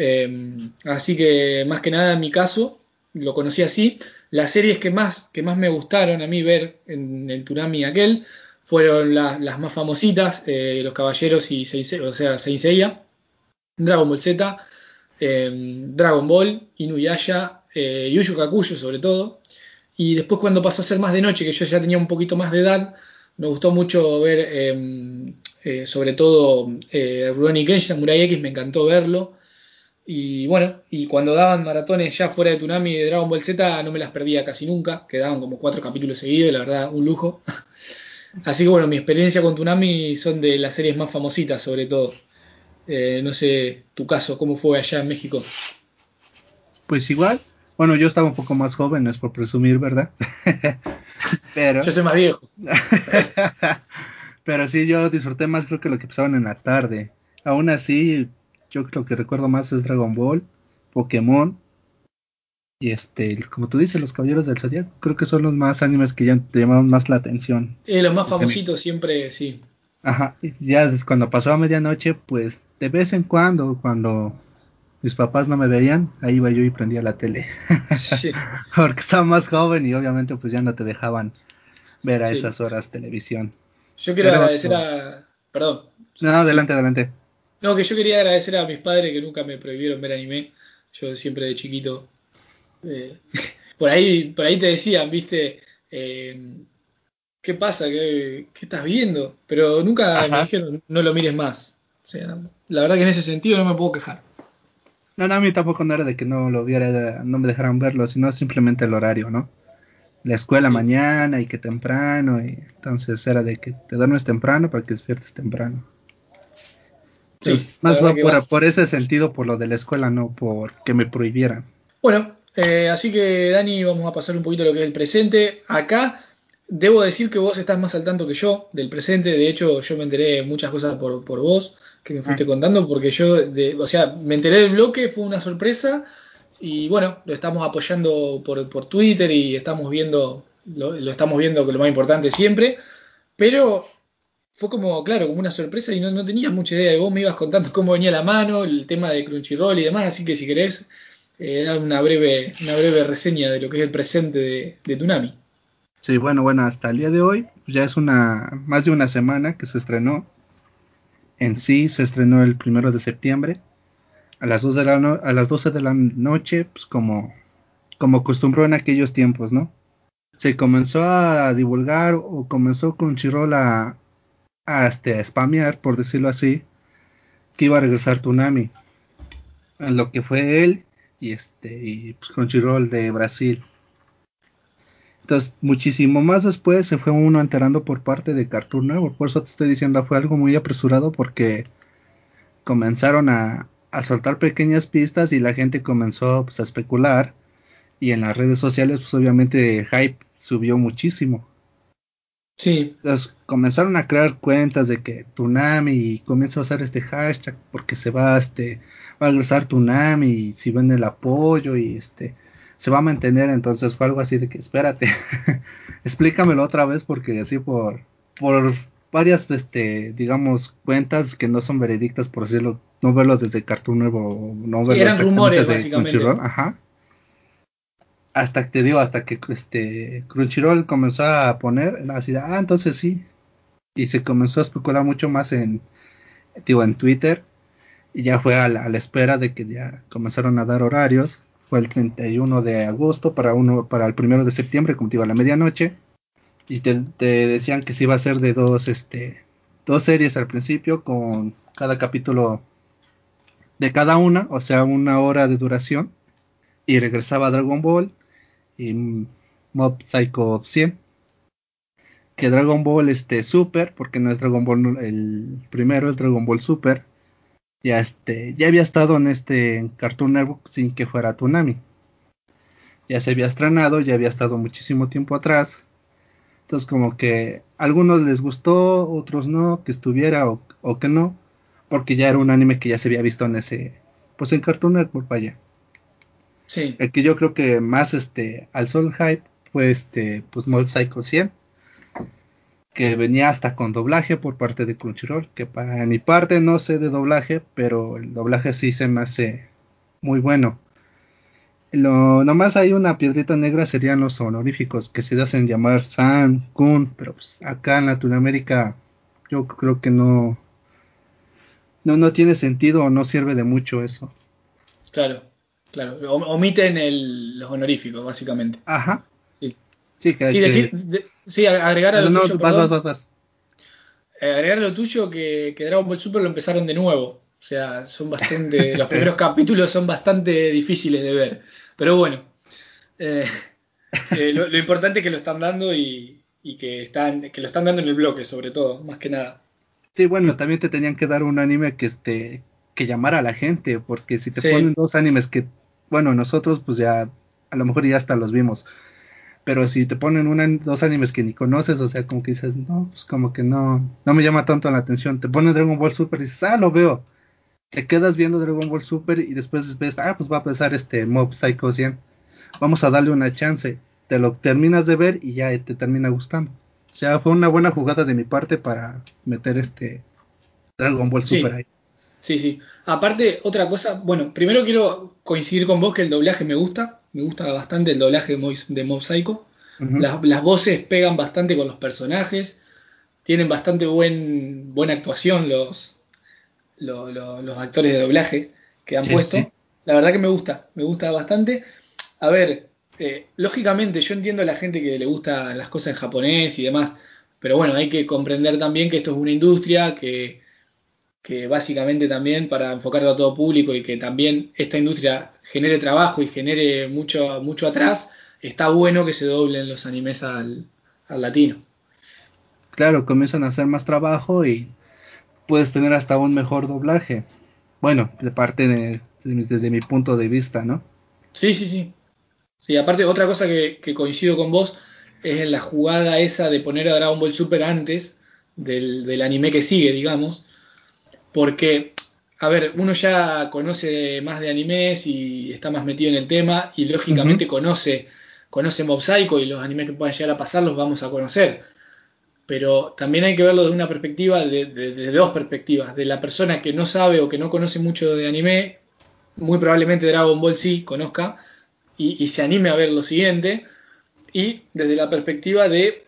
Eh, así que más que nada en mi caso lo conocí así. Las series que más, que más me gustaron a mí ver en el Tsunami aquel fueron la, las más famositas, eh, Los Caballeros y Seinsei, o sea, Seiya, Dragon Ball Z, eh, Dragon Ball, Inuyasha, eh, Yu Yu Hakusho sobre todo. Y después cuando pasó a ser más de noche, que yo ya tenía un poquito más de edad, me gustó mucho ver em, eh, sobre todo eh, Rurouni Kenshin, Samurai X, me encantó verlo. Y bueno, y cuando daban maratones ya fuera de Tsunami de Dragon Ball Z, no me las perdía casi nunca, quedaban como cuatro capítulos seguidos, la verdad, un lujo. Así que bueno, mi experiencia con Tsunami son de las series más famositas, sobre todo. Eh, no sé, tu caso, ¿cómo fue allá en México? Pues igual, bueno, yo estaba un poco más joven, no es por presumir, ¿verdad? Pero... Yo soy más viejo. Pero sí, yo disfruté más creo que lo que pasaban en la tarde. Aún así, yo creo que recuerdo más es Dragon Ball, Pokémon y este, como tú dices, los Caballeros del Zodiaco. Creo que son los más animes que ya te llamaron más la atención. Los más famositos siempre, sí. Ajá, ya cuando pasó a medianoche, pues de vez en cuando, cuando mis papás no me veían, ahí iba yo y prendía la tele. Sí. Porque estaba más joven y obviamente pues ya no te dejaban ver a esas horas televisión. Yo quiero agradecer a... Perdón. No, adelante, adelante. No, que yo quería agradecer a mis padres que nunca me prohibieron ver anime. Yo siempre de chiquito. Eh, por ahí, por ahí te decían, viste, eh, ¿qué pasa? ¿Qué, estás viendo? Pero nunca me dijeron, no lo mires más. O sea, la verdad que en ese sentido no me puedo quejar. No, no, a mí tampoco no era de que no lo viera, no me dejaran verlo, sino simplemente el horario, ¿no? La escuela mañana y que temprano, y entonces era de que te duermes temprano para que despiertes temprano. Sí, más va por, ese sentido, por lo de la escuela, no por que me prohibieran. Bueno, eh, así que Dani, vamos a pasar un poquito a lo que es el presente. Acá debo decir que vos estás más al tanto que yo del presente. De hecho, yo me enteré muchas cosas por, por vos que me fuiste ah. contando, porque yo, de, o sea, me enteré del bloque, fue una sorpresa. Y bueno, lo estamos apoyando por, por Twitter y estamos viendo, lo, lo estamos viendo que lo más importante siempre. Pero fue como, claro, como una sorpresa y no, no tenía mucha idea. Y vos me ibas contando cómo venía la mano, el tema de Crunchyroll y demás, así que si querés, eh, dar una breve, una breve reseña de lo que es el presente de, de Tunami. Sí, bueno, bueno, hasta el día de hoy, ya es una, más de una semana que se estrenó. En sí, se estrenó el primero de septiembre, a las, 12 de la a las 12 de la noche, pues como, como acostumbró en aquellos tiempos, ¿no? Se comenzó a divulgar o comenzó Crunchyroll a, a, este, spamear, por decirlo así, que iba a regresar Tunami. En lo que fue él y este y pues, Crunchyroll de Brasil. Entonces, muchísimo más después se fue uno enterando por parte de Cartoon Network. Por eso te estoy diciendo, fue algo muy apresurado porque comenzaron a, a soltar pequeñas pistas y la gente comenzó pues, a especular. Y en las redes sociales, pues obviamente hype subió muchísimo. Sí. Entonces comenzaron a crear cuentas de que Tunami y comienza a usar este hashtag porque se va este va a regresar Tunami y si ven el apoyo y este se va a mantener. Entonces fue algo así de que espérate explícamelo otra vez porque así por por varias este digamos cuentas que no son veredictas por decirlo no verlos desde Cartoon Nuevo no verlos eran rumores básicamente ajá hasta que te digo, hasta que este Crunchyroll comenzó a poner así, ah, entonces sí. Y se comenzó a especular mucho más en, digo, en Twitter. Y ya fue a la, espera de que ya comenzaron a dar horarios. Fue el 31 de agosto para uno, para el primero de septiembre, como te digo, a la medianoche. Y te, decían que se iba a ser de dos, este, dos series al principio, con cada capítulo de cada una, o sea, una hora de duración. Y regresaba Dragon Ball y Mob Psycho 100. Que Dragon Ball este Super, porque no es Dragon Ball el primero, es Dragon Ball Super. Ya este, ya había estado en este Cartoon Network sin que fuera Tsunami. Ya se había estrenado, ya había estado muchísimo tiempo atrás. Entonces como que a algunos les gustó, otros no, que estuviera o, o que no, porque ya era un anime que ya se había visto en ese, pues en Cartoon Network, vaya. El que yo creo que más este alzó el hype fue este pues Mob Psycho 100 que venía hasta con doblaje por parte de Crunchyroll, que para mi parte no sé de doblaje, pero el doblaje sí se me hace muy bueno. Lo, nomás hay una piedrita negra serían los honoríficos que se hacen llamar San, Kun, pero pues acá en Latinoamérica yo creo que no no no tiene sentido o no sirve de mucho eso. Claro. Claro, omiten el, los honoríficos, básicamente. Ajá. Sí, sí, que, sí agregar a lo no, tuyo. vas, vas, vas, eh, agregar a lo tuyo que, que Dragon Ball Super lo empezaron de nuevo. O sea, son bastante. los primeros capítulos son bastante difíciles de ver. Pero bueno. Eh, eh, lo, importante es que lo están dando y, y que, están, que lo están dando en el bloque, sobre todo, más que nada. Sí, bueno, también te tenían que dar un anime que este que llamara a la gente, porque si te ponen dos animes que, bueno, nosotros pues ya a lo mejor ya hasta los vimos, pero si te ponen una, dos animes que ni conoces, o sea, como que dices, no, pues como que no, no me llama tanto la atención, te ponen Dragon Ball Super y dices, ah, lo veo, te quedas viendo Dragon Ball Super y después ves, ah, pues va a pasar este Mob Psycho 100, vamos a darle una chance, te lo terminas de ver y ya te termina gustando. O sea, fue una buena jugada de mi parte para meter este Dragon Ball Super ahí. Sí, sí. Aparte, otra cosa, bueno, primero quiero coincidir con vos que el doblaje me gusta, me gusta bastante el doblaje de Mob Psycho. las, voces pegan bastante con los personajes, tienen bastante buen, buena actuación los, los, actores de doblaje que han puesto. La verdad que me gusta, me gusta bastante. A ver, eh, lógicamente yo entiendo a la gente que le gusta las cosas en japonés y demás, pero bueno, hay que comprender también que esto es una industria que que básicamente también para enfocarlo a todo público y que también esta industria genere trabajo y genere mucho, mucho atrás, está bueno que se doblen los animes al, latino. Claro, comienzan a hacer más trabajo y puedes tener hasta un mejor doblaje. Bueno, de parte de, desde mi punto de vista, ¿no? Sí, sí, sí. Sí, aparte, otra cosa que, que coincido con vos es en la jugada esa de poner a Dragon Ball Super antes del, del anime que sigue, digamos porque, a ver, uno ya conoce más de animes y está más metido en el tema y lógicamente conoce, conoce Mob Psycho y los animes que puedan llegar a pasar los vamos a conocer. Pero también hay que verlo desde una perspectiva, de, dos perspectivas. De la persona que no sabe o que no conoce mucho de anime, muy probablemente Dragon Ball sí conozca y, y se anime a ver lo siguiente. Y desde la perspectiva de,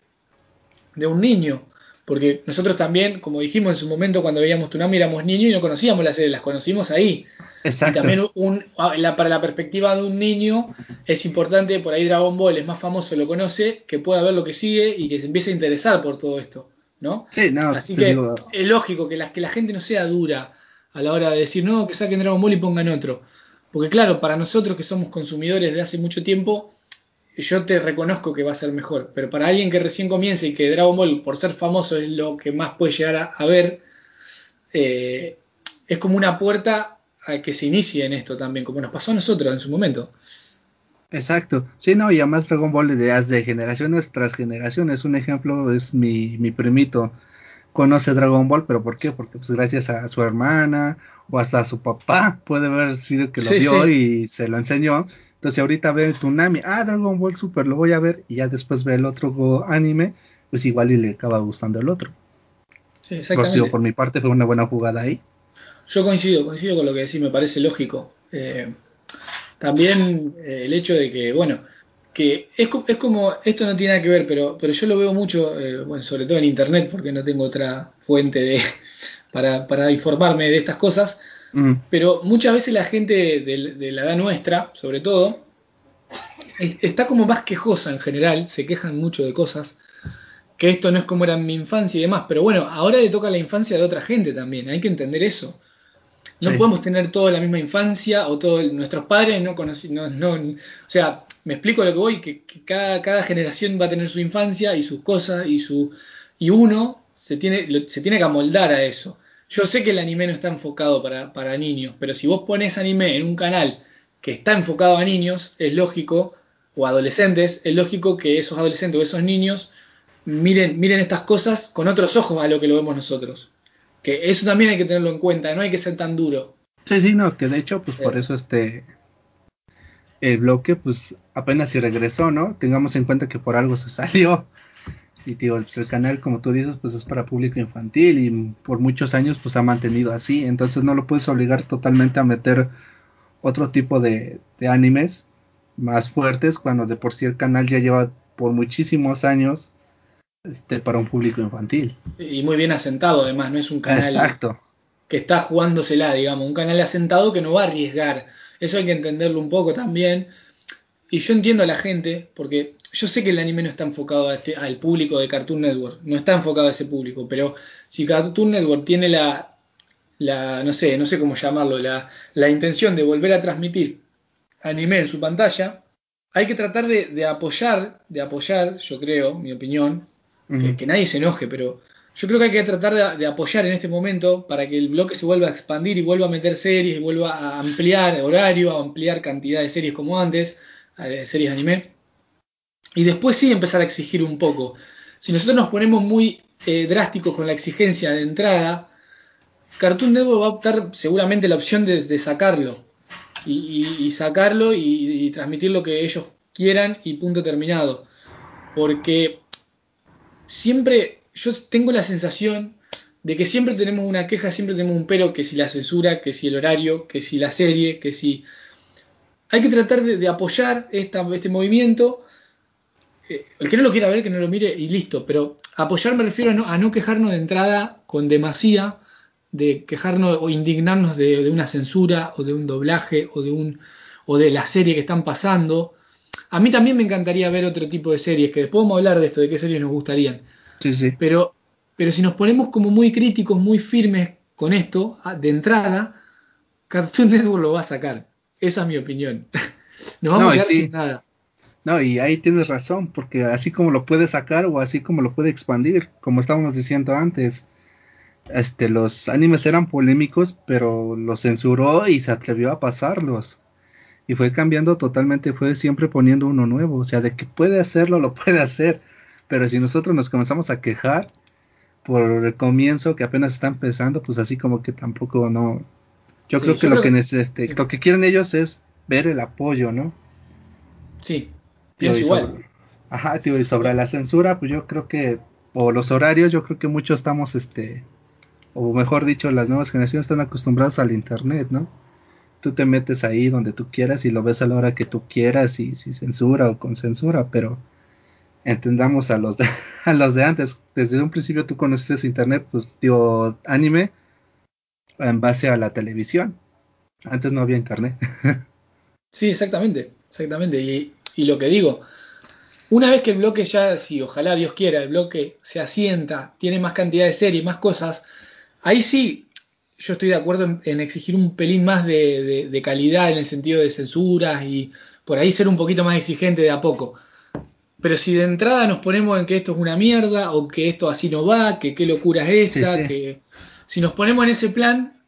de un niño porque nosotros también, como dijimos en su momento cuando veíamos Tunami, éramos niños y no conocíamos las series, las conocimos ahí. Exacto. Y también un, para la perspectiva de un niño es importante, por ahí Dragon Ball es más famoso, lo conoce, que pueda ver lo que sigue y que se empiece a interesar por todo esto. ¿no? Sí, no, Así que es lógico que la, que la gente no sea dura a la hora de decir, no, que saquen Dragon Ball y pongan otro. Porque claro, para nosotros que somos consumidores de hace mucho tiempo, yo te reconozco que va a ser mejor, pero para alguien que recién comienza y que Dragon Ball, por ser famoso, es lo que más puede llegar a, ver, eh, es como una puerta a que se inicie en esto también, como nos pasó a nosotros en su momento. Exacto, sí, no, y además Dragon Ball de, de generaciones tras generaciones. Un ejemplo es mi, mi primito, conoce Dragon Ball, pero ¿por qué? Porque pues gracias a su hermana o hasta a su papá puede haber sido que lo vio y se lo enseñó entonces ahorita ve Tunami, ah, Dragon Ball Super, lo voy a ver, y ya después ve el otro anime, pues igual y le acaba gustando el otro. Sí, exactamente. Por, mi parte fue una buena jugada ahí. Yo coincido, coincido con lo que decís, me parece lógico. Eh, también eh, el hecho de que, bueno, que es, es, como, esto no tiene nada que ver, pero, pero yo lo veo mucho, eh, bueno, sobre todo en internet, porque no tengo otra fuente de, para, para informarme de estas cosas, Mm. Pero muchas veces la gente de, la edad nuestra, sobre todo, está como más quejosa en general, se quejan mucho de cosas, que esto no es como era en mi infancia y demás, pero bueno, ahora le toca la infancia de otra gente también, hay que entender eso. No podemos tener toda la misma infancia o todos nuestros padres no conocen, no, o sea, me explico lo que voy, que, cada, cada, generación va a tener su infancia y sus cosas y su y uno se tiene, se tiene que amoldar a eso. Yo sé que el anime no está enfocado para, niños, pero si vos pones anime en un canal que está enfocado a niños, es lógico, o adolescentes, es lógico que esos adolescentes o esos niños miren, miren estas cosas con otros ojos a lo que lo vemos nosotros. Que eso también hay que tenerlo en cuenta, no hay que ser tan duro. Sí, sí, no, que de hecho, pues por eso este el bloque, pues apenas si regresó, ¿no? Tengamos en cuenta que por algo se salió. Y digo, pues, el canal, como tú dices, pues es para público infantil y por muchos años pues ha mantenido así. Entonces no lo puedes obligar totalmente a meter otro tipo de, animes más fuertes cuando de por sí el canal ya lleva por muchísimos años este, para un público infantil. Y muy bien asentado además, no es un canal que está jugándosela, digamos, un canal asentado que no va a arriesgar. Eso hay que entenderlo un poco también. Y yo entiendo a la gente, porque yo sé que el anime no está enfocado este, al público de Cartoon Network, no está enfocado a ese público, pero si Cartoon Network tiene la, la no sé, no sé cómo llamarlo, la, la intención de volver a transmitir anime en su pantalla, hay que tratar de, apoyar, de apoyar, yo creo, mi opinión, que, nadie se enoje, pero yo creo que hay que tratar de, apoyar en este momento para que el bloque se vuelva a expandir y vuelva a meter series y vuelva a ampliar horario, a ampliar cantidad de series como antes, de series de anime. Y después sí empezar a exigir un poco. Si nosotros nos ponemos muy eh, drásticos con la exigencia de entrada, Cartoon Network va a optar seguramente la opción de, sacarlo. Y, sacarlo y, transmitir lo que ellos quieran y punto terminado. Porque siempre, yo tengo la sensación de que siempre tenemos una queja, siempre tenemos un pero, que si la censura, que si el horario, que si la serie, que si... Hay que tratar de, apoyar este movimiento. Eh, el que no lo quiera ver, que no lo mire y listo. Pero apoyar me refiero a no, a no quejarnos de entrada con demasía, de quejarnos o indignarnos de, una censura o de un doblaje o de, un, o de la serie que están pasando. A mí también me encantaría ver otro tipo de series, que después vamos a hablar de esto, de qué series nos gustarían. Sí, sí. Pero, pero si nos ponemos como muy críticos, muy firmes con esto, de entrada, Cartoon Network lo va a sacar. Esa es mi opinión. Nos vamos a quedar sin nada. No, y ahí tienes razón, porque así como lo puede sacar o así como lo puede expandir, como estábamos diciendo antes, este, los animes eran polémicos, pero los censuró y se atrevió a pasarlos. Y fue cambiando totalmente, fue siempre poniendo uno nuevo. O sea, de que puede hacerlo, lo puede hacer. Pero si nosotros nos comenzamos a quejar por el comienzo que apenas está empezando, pues así como que tampoco no. Yo creo que, lo, que, este, lo que quieren ellos es ver el apoyo, ¿no? Sí, pienso igual. ajá, tío, y sobre la censura, pues yo creo que, o los horarios, yo creo que muchos estamos, este, o mejor dicho, las nuevas generaciones están acostumbradas al internet, ¿no? Tú te metes ahí donde tú quieras y lo ves a la hora que tú quieras y si censura o con censura, pero entendamos a los de, a los de antes. Desde un principio tú conociste internet, pues digo, anime en base a la televisión. Antes no había internet. sí, exactamente, exactamente. Y, y lo que digo, una vez que el bloque ya, si ojalá Dios quiera, el bloque se asienta, tiene más cantidad de series, más cosas, Ahí sí, yo estoy de acuerdo en, exigir un pelín más de, calidad en el sentido de censuras y por ahí ser un poquito más exigente de a poco. Pero si de entrada nos ponemos en que esto es una mierda o que esto así no va, que qué locura es esta, que si nos ponemos en ese plan,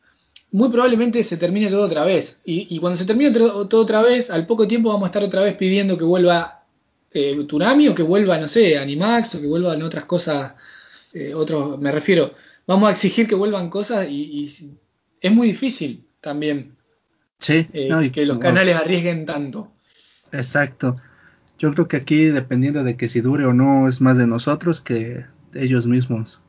muy probablemente se termine todo otra vez. Y, cuando se termine todo, otra vez, al poco tiempo vamos a estar otra vez pidiendo que vuelva eh, Tunami o que vuelva, no sé, Animax o que vuelvan otras cosas, eh, otros, me refiero, vamos a exigir que vuelvan cosas y, es muy difícil también sí, eh, que los canales arriesguen tanto. Exacto. Yo creo que aquí dependiendo de que si dure o no es más de nosotros que de ellos mismos.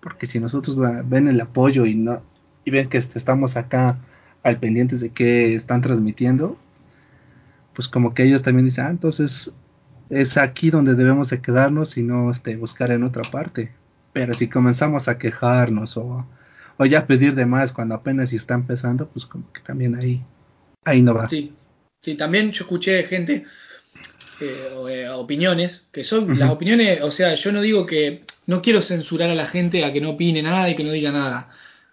Porque si nosotros ven el apoyo y no y ven que estamos acá al pendientes de qué están transmitiendo, pues como que ellos también dicen, ah, entonces es aquí donde debemos de quedarnos y no este, buscar en otra parte. Pero si comenzamos a quejarnos o, o ya pedir de más cuando apenas está empezando, pues como que también ahí, ahí no va. Sí, sí también yo escuché gente, eh, eh, opiniones, que son las opiniones, o sea, yo no digo que, no quiero censurar a la gente a que no opine nada y que no diga nada.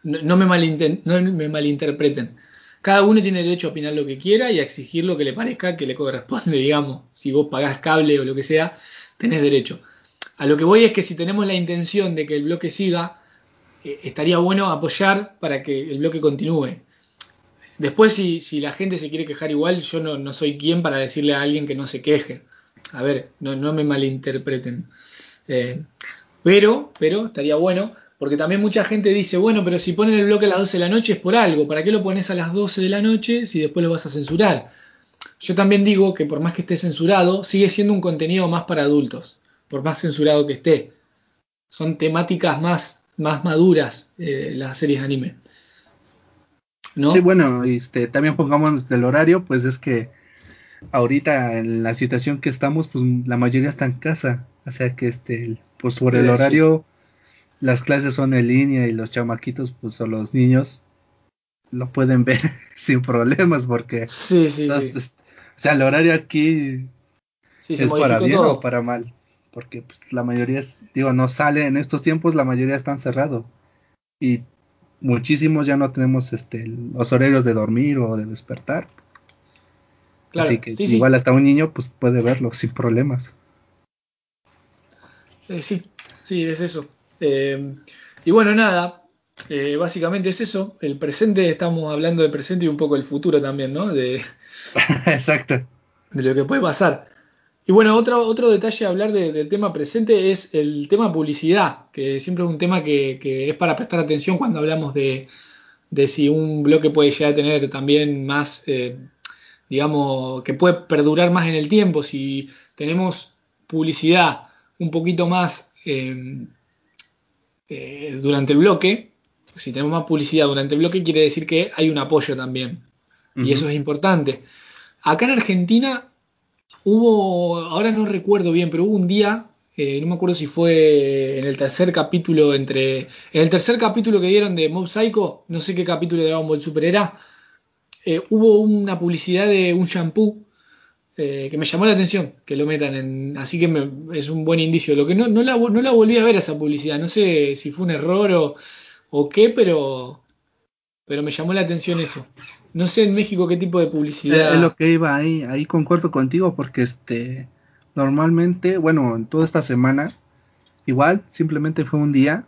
No, me, me malinterpreten. Cada uno tiene derecho a opinar lo que quiera y a exigir lo que le parezca que le corresponde, digamos. Si vos pagás cable o lo que sea, tenés derecho. A lo que voy es que si tenemos la intención de que el bloque siga, eh, estaría bueno apoyar para que el bloque continúe. Después, si, la gente se quiere quejar igual, yo no, soy quien para decirle a alguien que no se queje. A ver, no, no me malinterpreten. Eh, pero, pero estaría bueno, porque también mucha gente dice, bueno, pero si ponen el bloque a las 12 de la noche es por algo, ¿para qué lo pones a las 12 de la noche si después lo vas a censurar? Yo también digo que por más que esté censurado, sigue siendo un contenido más para adultos por más censurado que esté. Son temáticas más, más maduras eh, las series de anime. ¿No? Sí, bueno, este, también pongamos del horario, pues es que ahorita en la situación que estamos, pues la mayoría está en casa. O sea que este, pues por el horario, las clases son en línea y los chamaquitos, pues o los niños, lo pueden ver sin problemas porque sí, sí, sí. o sea el horario aquí es para bien o para mal porque pues, la mayoría, digo, no sale en estos tiempos, la mayoría están cerrados y muchísimos ya no tenemos este, los horarios de dormir o de despertar. Así que igual hasta un niño pues puede verlo sin problemas. Eh, sí, sí, es eso. Eh, y bueno, nada, eh, básicamente es eso. El presente, estamos hablando del presente y un poco del futuro también, ¿no? De, Exacto. de lo que puede pasar. Y bueno, otro, otro detalle a hablar de- del tema presente es el tema publicidad, que siempre es un tema que, que es para prestar atención cuando hablamos de, de si un bloque puede llegar a tener también más, eh, digamos, que puede perdurar más en el tiempo, si tenemos publicidad un poquito más eh, eh, durante el bloque, si tenemos más publicidad durante el bloque, quiere decir que hay un apoyo también. Y eso es importante. Acá en Argentina hubo, ahora no recuerdo bien, pero hubo un día, eh, no me acuerdo si fue en el tercer capítulo entre, en el tercer capítulo que dieron de Mob Psycho, no sé qué capítulo de Dragon Ball Super era, eh, hubo una publicidad de un shampoo eh, que me llamó la atención que lo metan en, así que me- es un buen indicio. Lo que no, no, la, no la volví a ver esa publicidad, no sé si fue un error o, o qué, pero, pero me llamó la atención eso. No sé en México qué tipo de Eh, publicidad. Es lo que iba ahí, ahí concuerdo contigo porque este normalmente, bueno, en toda esta semana, igual simplemente fue un día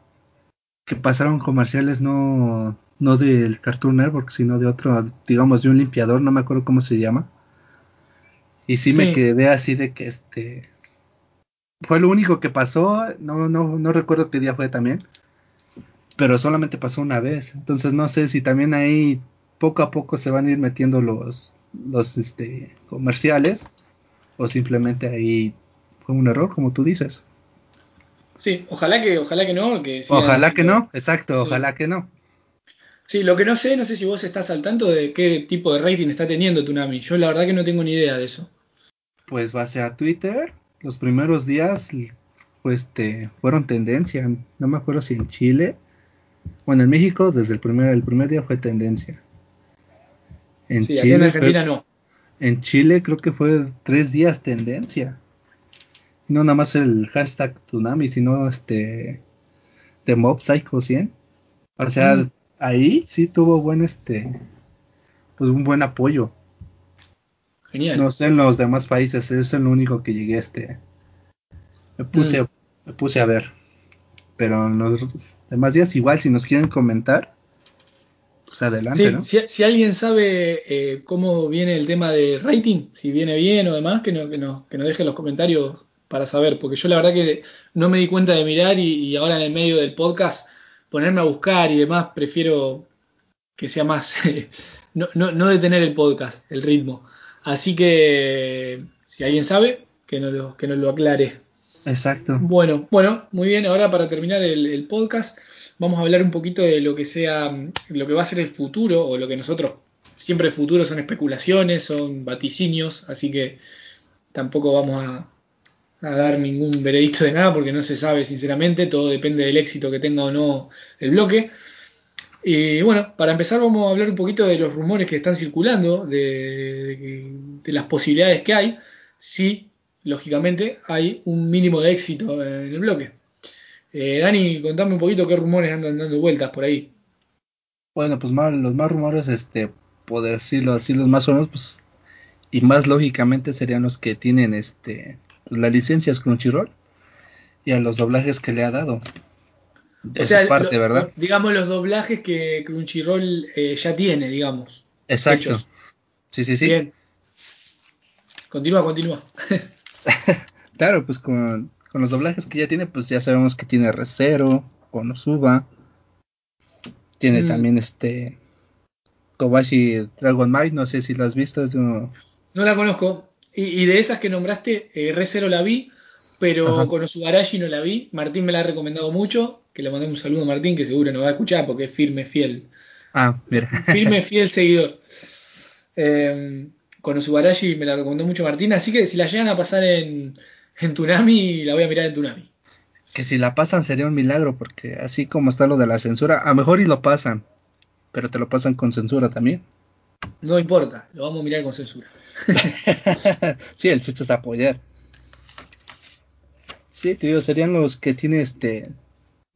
que pasaron comerciales no, no del Cartoon Network, sino de otro, digamos, de un limpiador, no me acuerdo cómo se llama. Y sí, me quedé así de que este fue lo único que pasó, no, no, no recuerdo qué día fue también, pero solamente pasó una vez. Entonces no sé si también ahí poco a poco se van a ir metiendo los, los este, comerciales o simplemente ahí fue un error, como tú dices. Sí, ojalá que, ojalá que no, que Ojalá que no, exacto, Sí. ojalá que no. Sí, lo que no sé, no sé si vos estás al tanto de qué tipo de rating está teniendo Tunami. Yo la verdad que no tengo ni idea de eso. Pues base a Twitter, los primeros días pues fueron tendencia, no me acuerdo si en Chile, bueno en México desde el primer, el primer día fue tendencia. En Sí, aquí en Chile Argentina fue- no. En Chile creo que fue tres días tendencia. No nada más el hashtag Tsunami, sino este de Mob Psycho 100. O sea, Mm. ahí sí tuvo buen este pues un buen apoyo. Genial. No sé en los demás países, es el único que llegué este me puse Mm. me puse a ver. Pero en los demás días igual si nos quieren comentar pues adelante, Sí, ¿no? si, si alguien sabe eh, cómo viene el tema de rating, si viene bien o demás, que, no- que, nos, que nos deje en los comentarios para saber, porque yo la verdad que no me di cuenta de mirar y, y ahora en el medio del podcast ponerme a buscar y demás, prefiero que sea más, no, no, no detener el podcast, el ritmo. Así que si alguien sabe, que nos lo, que nos lo aclare. Exacto. Bueno, bueno, muy bien. Ahora para terminar el, el podcast, vamos a hablar un poquito de lo que sea, lo que va a ser el futuro, o lo que nosotros, siempre el futuro son especulaciones, son vaticinios, así que tampoco vamos a, a dar ningún veredicto de nada, porque no se sabe sinceramente, todo depende del éxito que tenga o no el bloque. Y bueno, para empezar vamos a hablar un poquito de los rumores que están circulando, de, de- de las posibilidades que hay, si lógicamente hay un mínimo de éxito en el bloque. Eh, Dani, contame un poquito qué rumores andan dando vueltas por ahí. Bueno, pues más, los más rumores, este, por decirlo así, los más sonoros, pues, y más lógicamente serían los que tienen, este, pues, la licencia es Crunchyroll y a los doblajes que le ha dado. De o sea, su parte, lo- ¿verdad? digamos los doblajes que Crunchyroll eh, ya tiene, digamos. Exacto. hechos. Sí, sí, sí. Bien. Continúa, continúa. Claro, pues con, con los doblajes que ya tiene, pues ya sabemos que tiene Recero, Konosuba, tiene Mm. también este Kobashi Dragon Might, no sé si lo has visto, es de uno- No la conozco. Y, y de esas que nombraste, eh, Recero la vi, pero Ajá. con no la vi. Martín me la ha recomendado mucho. Que le mandé un saludo a Martín, que seguro nos va a escuchar porque es firme, fiel. Ah, mira. Firme, fiel seguidor. Eh, con Osugarashi me la recomendó mucho Martín. Así que si la llegan a pasar en, en Tunami, la voy a mirar en Tunami. que si la pasan sería un milagro, porque así como está lo de la censura, a lo mejor y lo pasan, pero te lo pasan con censura también. No importa, lo vamos a mirar con censura. sí, el chiste es apoyar. Sí, te digo, serían los que tienen este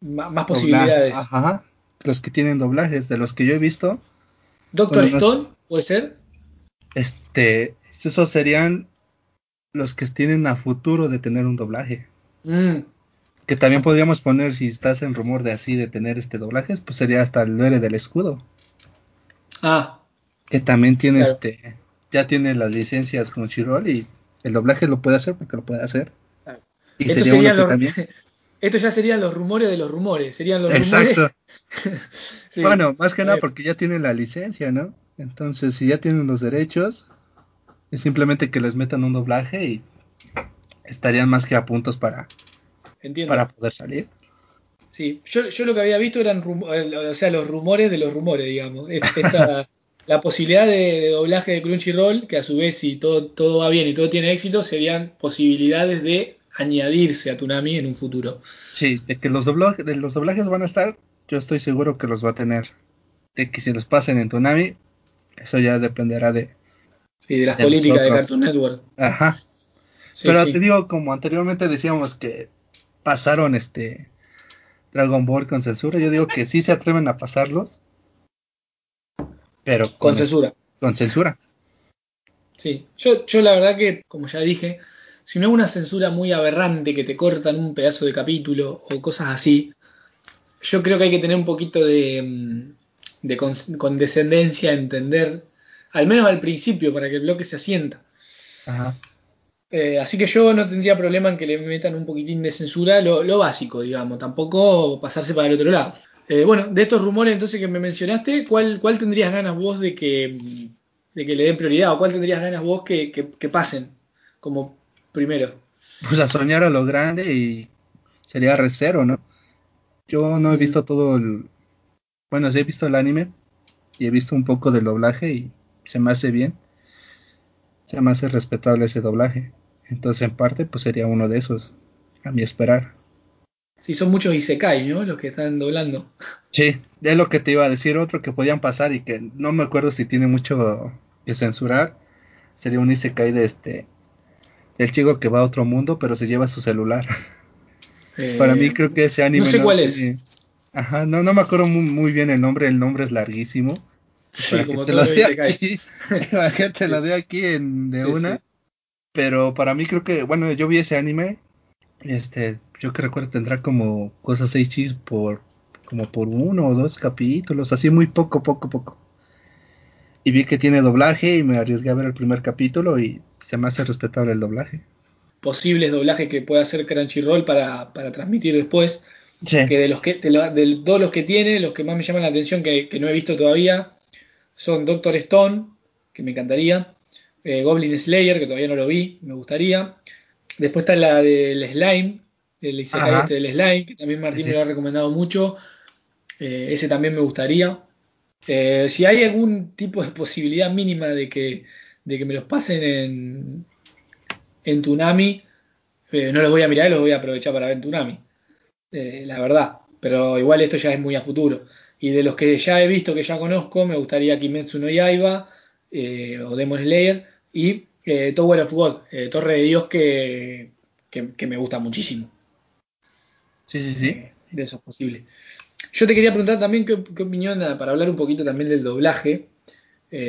M- más posibilidades. Ajá, los que tienen doblajes, de los que yo he visto, Doctor Bueno, no Stone, ¿puede ser? Este, esos serían los que tienen a futuro de tener un doblaje. Mm, Que también podríamos poner, si estás en rumor de así, de tener este doblajes, pues sería hasta el duele del escudo. Ah. Que también tiene este, ya tiene las licencias con Chirol y el doblaje lo puede hacer porque lo puede hacer. Y Esto sería uno también... Esto ya serían los rumores de los rumores, serían los Exacto. Bueno, más que nada porque ya tienen la licencia, ¿no? Entonces, si ya tienen los derechos, es simplemente que les metan un doblaje y estarían más que a puntos para, para poder salir. Sí, yo, yo lo que había visto eran o sea, los rumores de los rumores, digamos. Esta, la posibilidad de, doblaje de Crunchyroll, que a su vez si todo, todo va bien y todo tiene éxito, serían posibilidades de añadirse a Tunami en un futuro. Sí, de que los, doblajes, de los doblajes van a estar, yo estoy seguro que los va a tener. De que si los pasen en Tunami, eso ya dependerá de... Sí, de las políticas de Cartoon Network. Ajá. Pero te digo, como anteriormente decíamos que pasaron este Dragon Ball con censura, yo digo que sí se atreven a pasarlos. Pero con, censura. Con censura. Sí, yo, yo la verdad que, como ya dije, si no es una censura muy aberrante que te cortan un pedazo de capítulo o cosas así, yo creo que hay que tener un poquito de, mm, de condescendencia, entender, al menos al principio, para que el bloque se asienta. Ajá. Eh, así que yo no tendría problema en que le metan un poquitín de censura, lo, básico, digamos, tampoco pasarse para el otro lado. Eh, bueno, de estos rumores entonces que me mencionaste, ¿cuál, cuál tendrías ganas vos de que, de que le den prioridad o cuál tendrías ganas vos que, que, pasen como primero? Pues a soñar a lo grande y sería recero, ¿no? Yo no he visto todo el... Bueno, sí he visto el anime y he visto un poco del doblaje y se me hace bien. Se me hace respetable ese doblaje. Entonces, en parte, pues sería uno de esos, a mi esperar. Sí, son muchos Isekai, ¿no? Los que están doblando. Sí, es lo que te iba a decir. Otro que podían pasar y que no me acuerdo si tiene mucho que censurar. Sería un Isekai de este. El chico que va a otro mundo, pero se lleva su celular. Eh, Para mí, creo que ese anime. No sé cuál es. Ajá, no, no me acuerdo muy, bien el nombre. El nombre es larguísimo. Sí, como te lo de aquí, te lo de aquí en, de una. Pero para mí creo que, bueno, yo vi ese anime, este, yo que recuerdo tendrá como cosas seis por, como por uno o dos capítulos, así muy poco, poco, poco. Y vi que tiene doblaje y me arriesgué a ver el primer capítulo y se me hace respetable el doblaje. Posibles doblajes que pueda hacer Crunchyroll para, para transmitir después. Que de los que de, todos los que tiene, los que más me llaman la atención que, que no he visto todavía son Doctor Stone, que me encantaría, eh, Goblin Slayer, que todavía no lo vi, me gustaría. Después está la del Slime, el Isekai este del Slime, que también Martín me lo ha recomendado mucho. Eh, ese también me gustaría. Eh, si hay algún tipo de posibilidad mínima de que, de que me los pasen en, en Tunami, no los voy a mirar, los voy a aprovechar para ver en Tunami. la verdad. Pero igual esto ya es muy a futuro. Y de los que ya he visto, que ya conozco, me gustaría Kimetsu no Yaiba o Demon Slayer y eh, Tower of God, eh, Torre de Dios, que, que, me gusta muchísimo. Sí, sí, sí. Eh, de eso es posible. Yo te quería preguntar también qué, opinión, para hablar un poquito también del doblaje.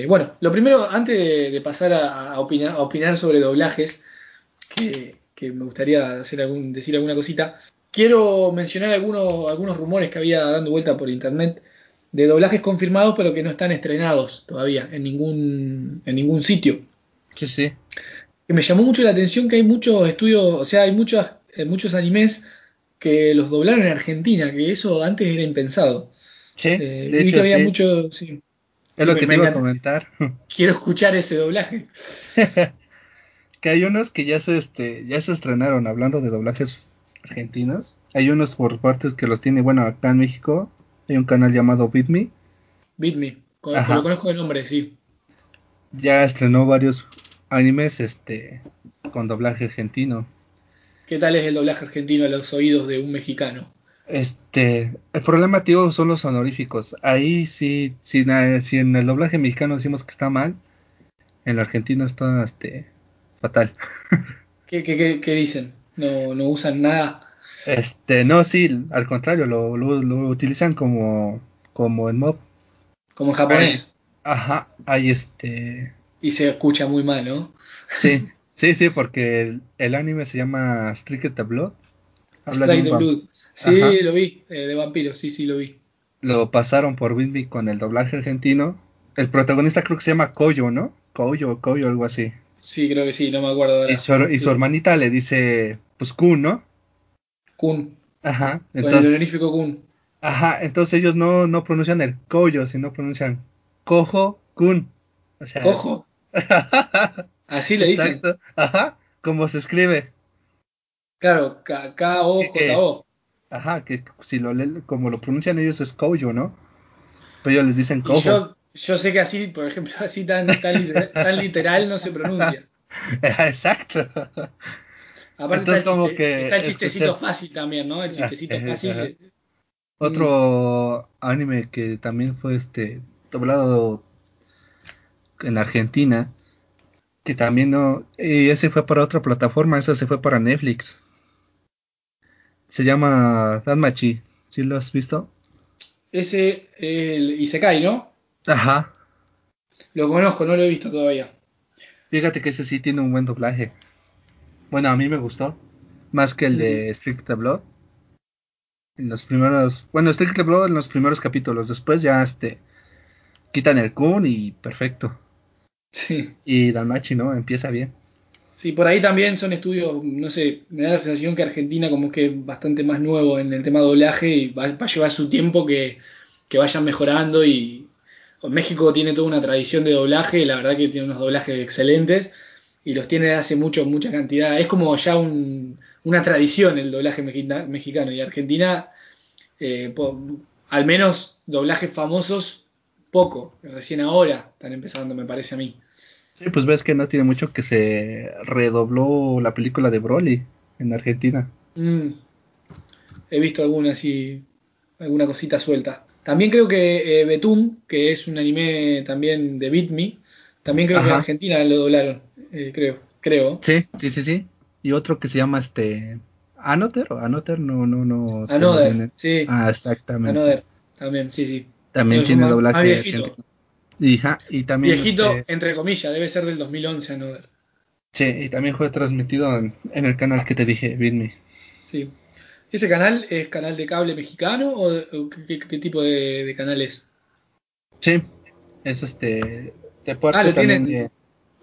bueno, lo primero, antes de, pasar a, opinar, a, opinar, sobre doblajes, que, me gustaría hacer algún, decir alguna cosita, quiero mencionar algunos, algunos rumores que había dando vuelta por internet de doblajes confirmados pero que no están estrenados todavía en ningún, en ningún sitio. Sí, sí. Que me llamó mucho la atención que hay muchos estudios, o sea, hay muchos, eh, muchos animes que los doblaron en Argentina, que eso antes era impensado. Sí, eh, de hecho, había mucho, sí. Es lo que me iba a comentar. Quiero escuchar ese doblaje. que hay unos que ya se este ya se estrenaron hablando de doblajes argentinos. Hay unos por partes que los tiene, bueno, acá en México hay un canal llamado BitMe. BitMe, lo conozco de nombre, sí. Ya estrenó varios animes este con doblaje argentino. ¿Qué tal es el doblaje argentino a los oídos de un mexicano? Este, el problema, tío, son los honoríficos. Ahí sí, si, si en el doblaje mexicano decimos que está mal, en la argentino está este, fatal. ¿Qué, qué, qué, dicen? ¿No, ¿No, usan nada? Este, no, sí, al contrario, lo, lo, utilizan como, como en mob. Como en japonés. ajá, hay este y se escucha muy mal, ¿no? Sí, sí, sí, porque el, anime se llama Strict the Blood. Habla de Strike the Blood. Sí, Ajá. lo vi, eh, de vampiros, sí, sí, lo vi. Lo pasaron por Winby con el doblaje argentino. El protagonista creo que se llama Koyo, ¿no? Koyo, Koyo, algo así. Sí, creo que sí, no me acuerdo ahora. Y su, y su Sí. hermanita le dice, pues Kun, ¿no? Kun, Ajá. con el Entonces, honorífico Kun. ajá, entonces ellos no, no pronuncian el Koyo, sino pronuncian Kojo Kun. O sea, Cojo, así le dicen. Exacto. Ajá, como se escribe. Claro, K-O-J-O. Ajá, que si lo como lo pronuncian ellos es Koyo, ¿no? Pero ellos les dicen Kojo. Yo, sé que así, por ejemplo, así tan, tan, literal, tan literal no se pronuncia. Exacto. Aparte Entonces, está el, como chiste- que está el chistecito escuché- fácil también, ¿no? El chistecito Ajá, fácil. ajá. eh, Otro anime que también fue este doblado en Argentina, que también no, y ese fue para otra plataforma, ese se fue para Netflix. Se llama Danmachi, ¿sí lo has visto? Ese, el Isekai, ¿no? Ajá. Lo conozco, no lo he visto todavía. Fíjate que ese sí tiene un buen doblaje. Bueno, a mí me gustó. Más que el de Strict Blood. En los primeros. Bueno, Strict Blood en los primeros capítulos. Después ya este. Quitan el Kun y perfecto. Sí. Y Danmachi, ¿no? Empieza bien. Sí, por ahí también son estudios, no sé, me da la sensación que Argentina como que es bastante más nuevo en el tema de doblaje y va, va a llevar su tiempo que, que vayan mejorando y México tiene toda una tradición de doblaje, la verdad que tiene unos doblajes excelentes y los tiene de hace mucho, mucha cantidad. Es como ya un- una tradición el doblaje mexicano y Argentina, eh, po- al menos doblajes famosos, poco, recién ahora están empezando, me parece a mí. Sí, pues ves que no tiene mucho que se redobló la película de Broly en Argentina. Mm. He visto alguna así, alguna cosita suelta. También creo que eh, Betún, que es un anime también de Beat Me, también creo que en. Argentina lo doblaron, eh, creo, creo. Sí, sí, sí, sí. Y otro que se llama este. Anoter o Anoter, no, no, no. vienen. sí, Ah, exactamente. Another, también, sí, sí. También No, tiene doblaje más viejito. Y, ja, y también. Viejito, este, entre comillas, debe ser del 2011 Another. sí, y también fue transmitido en, en el canal que te dije, Vidme. Sí. ¿Ese canal es canal de cable mexicano o, o qué, tipo de, de canal es? Sí, es este. De parte Ah, lo tienen, de-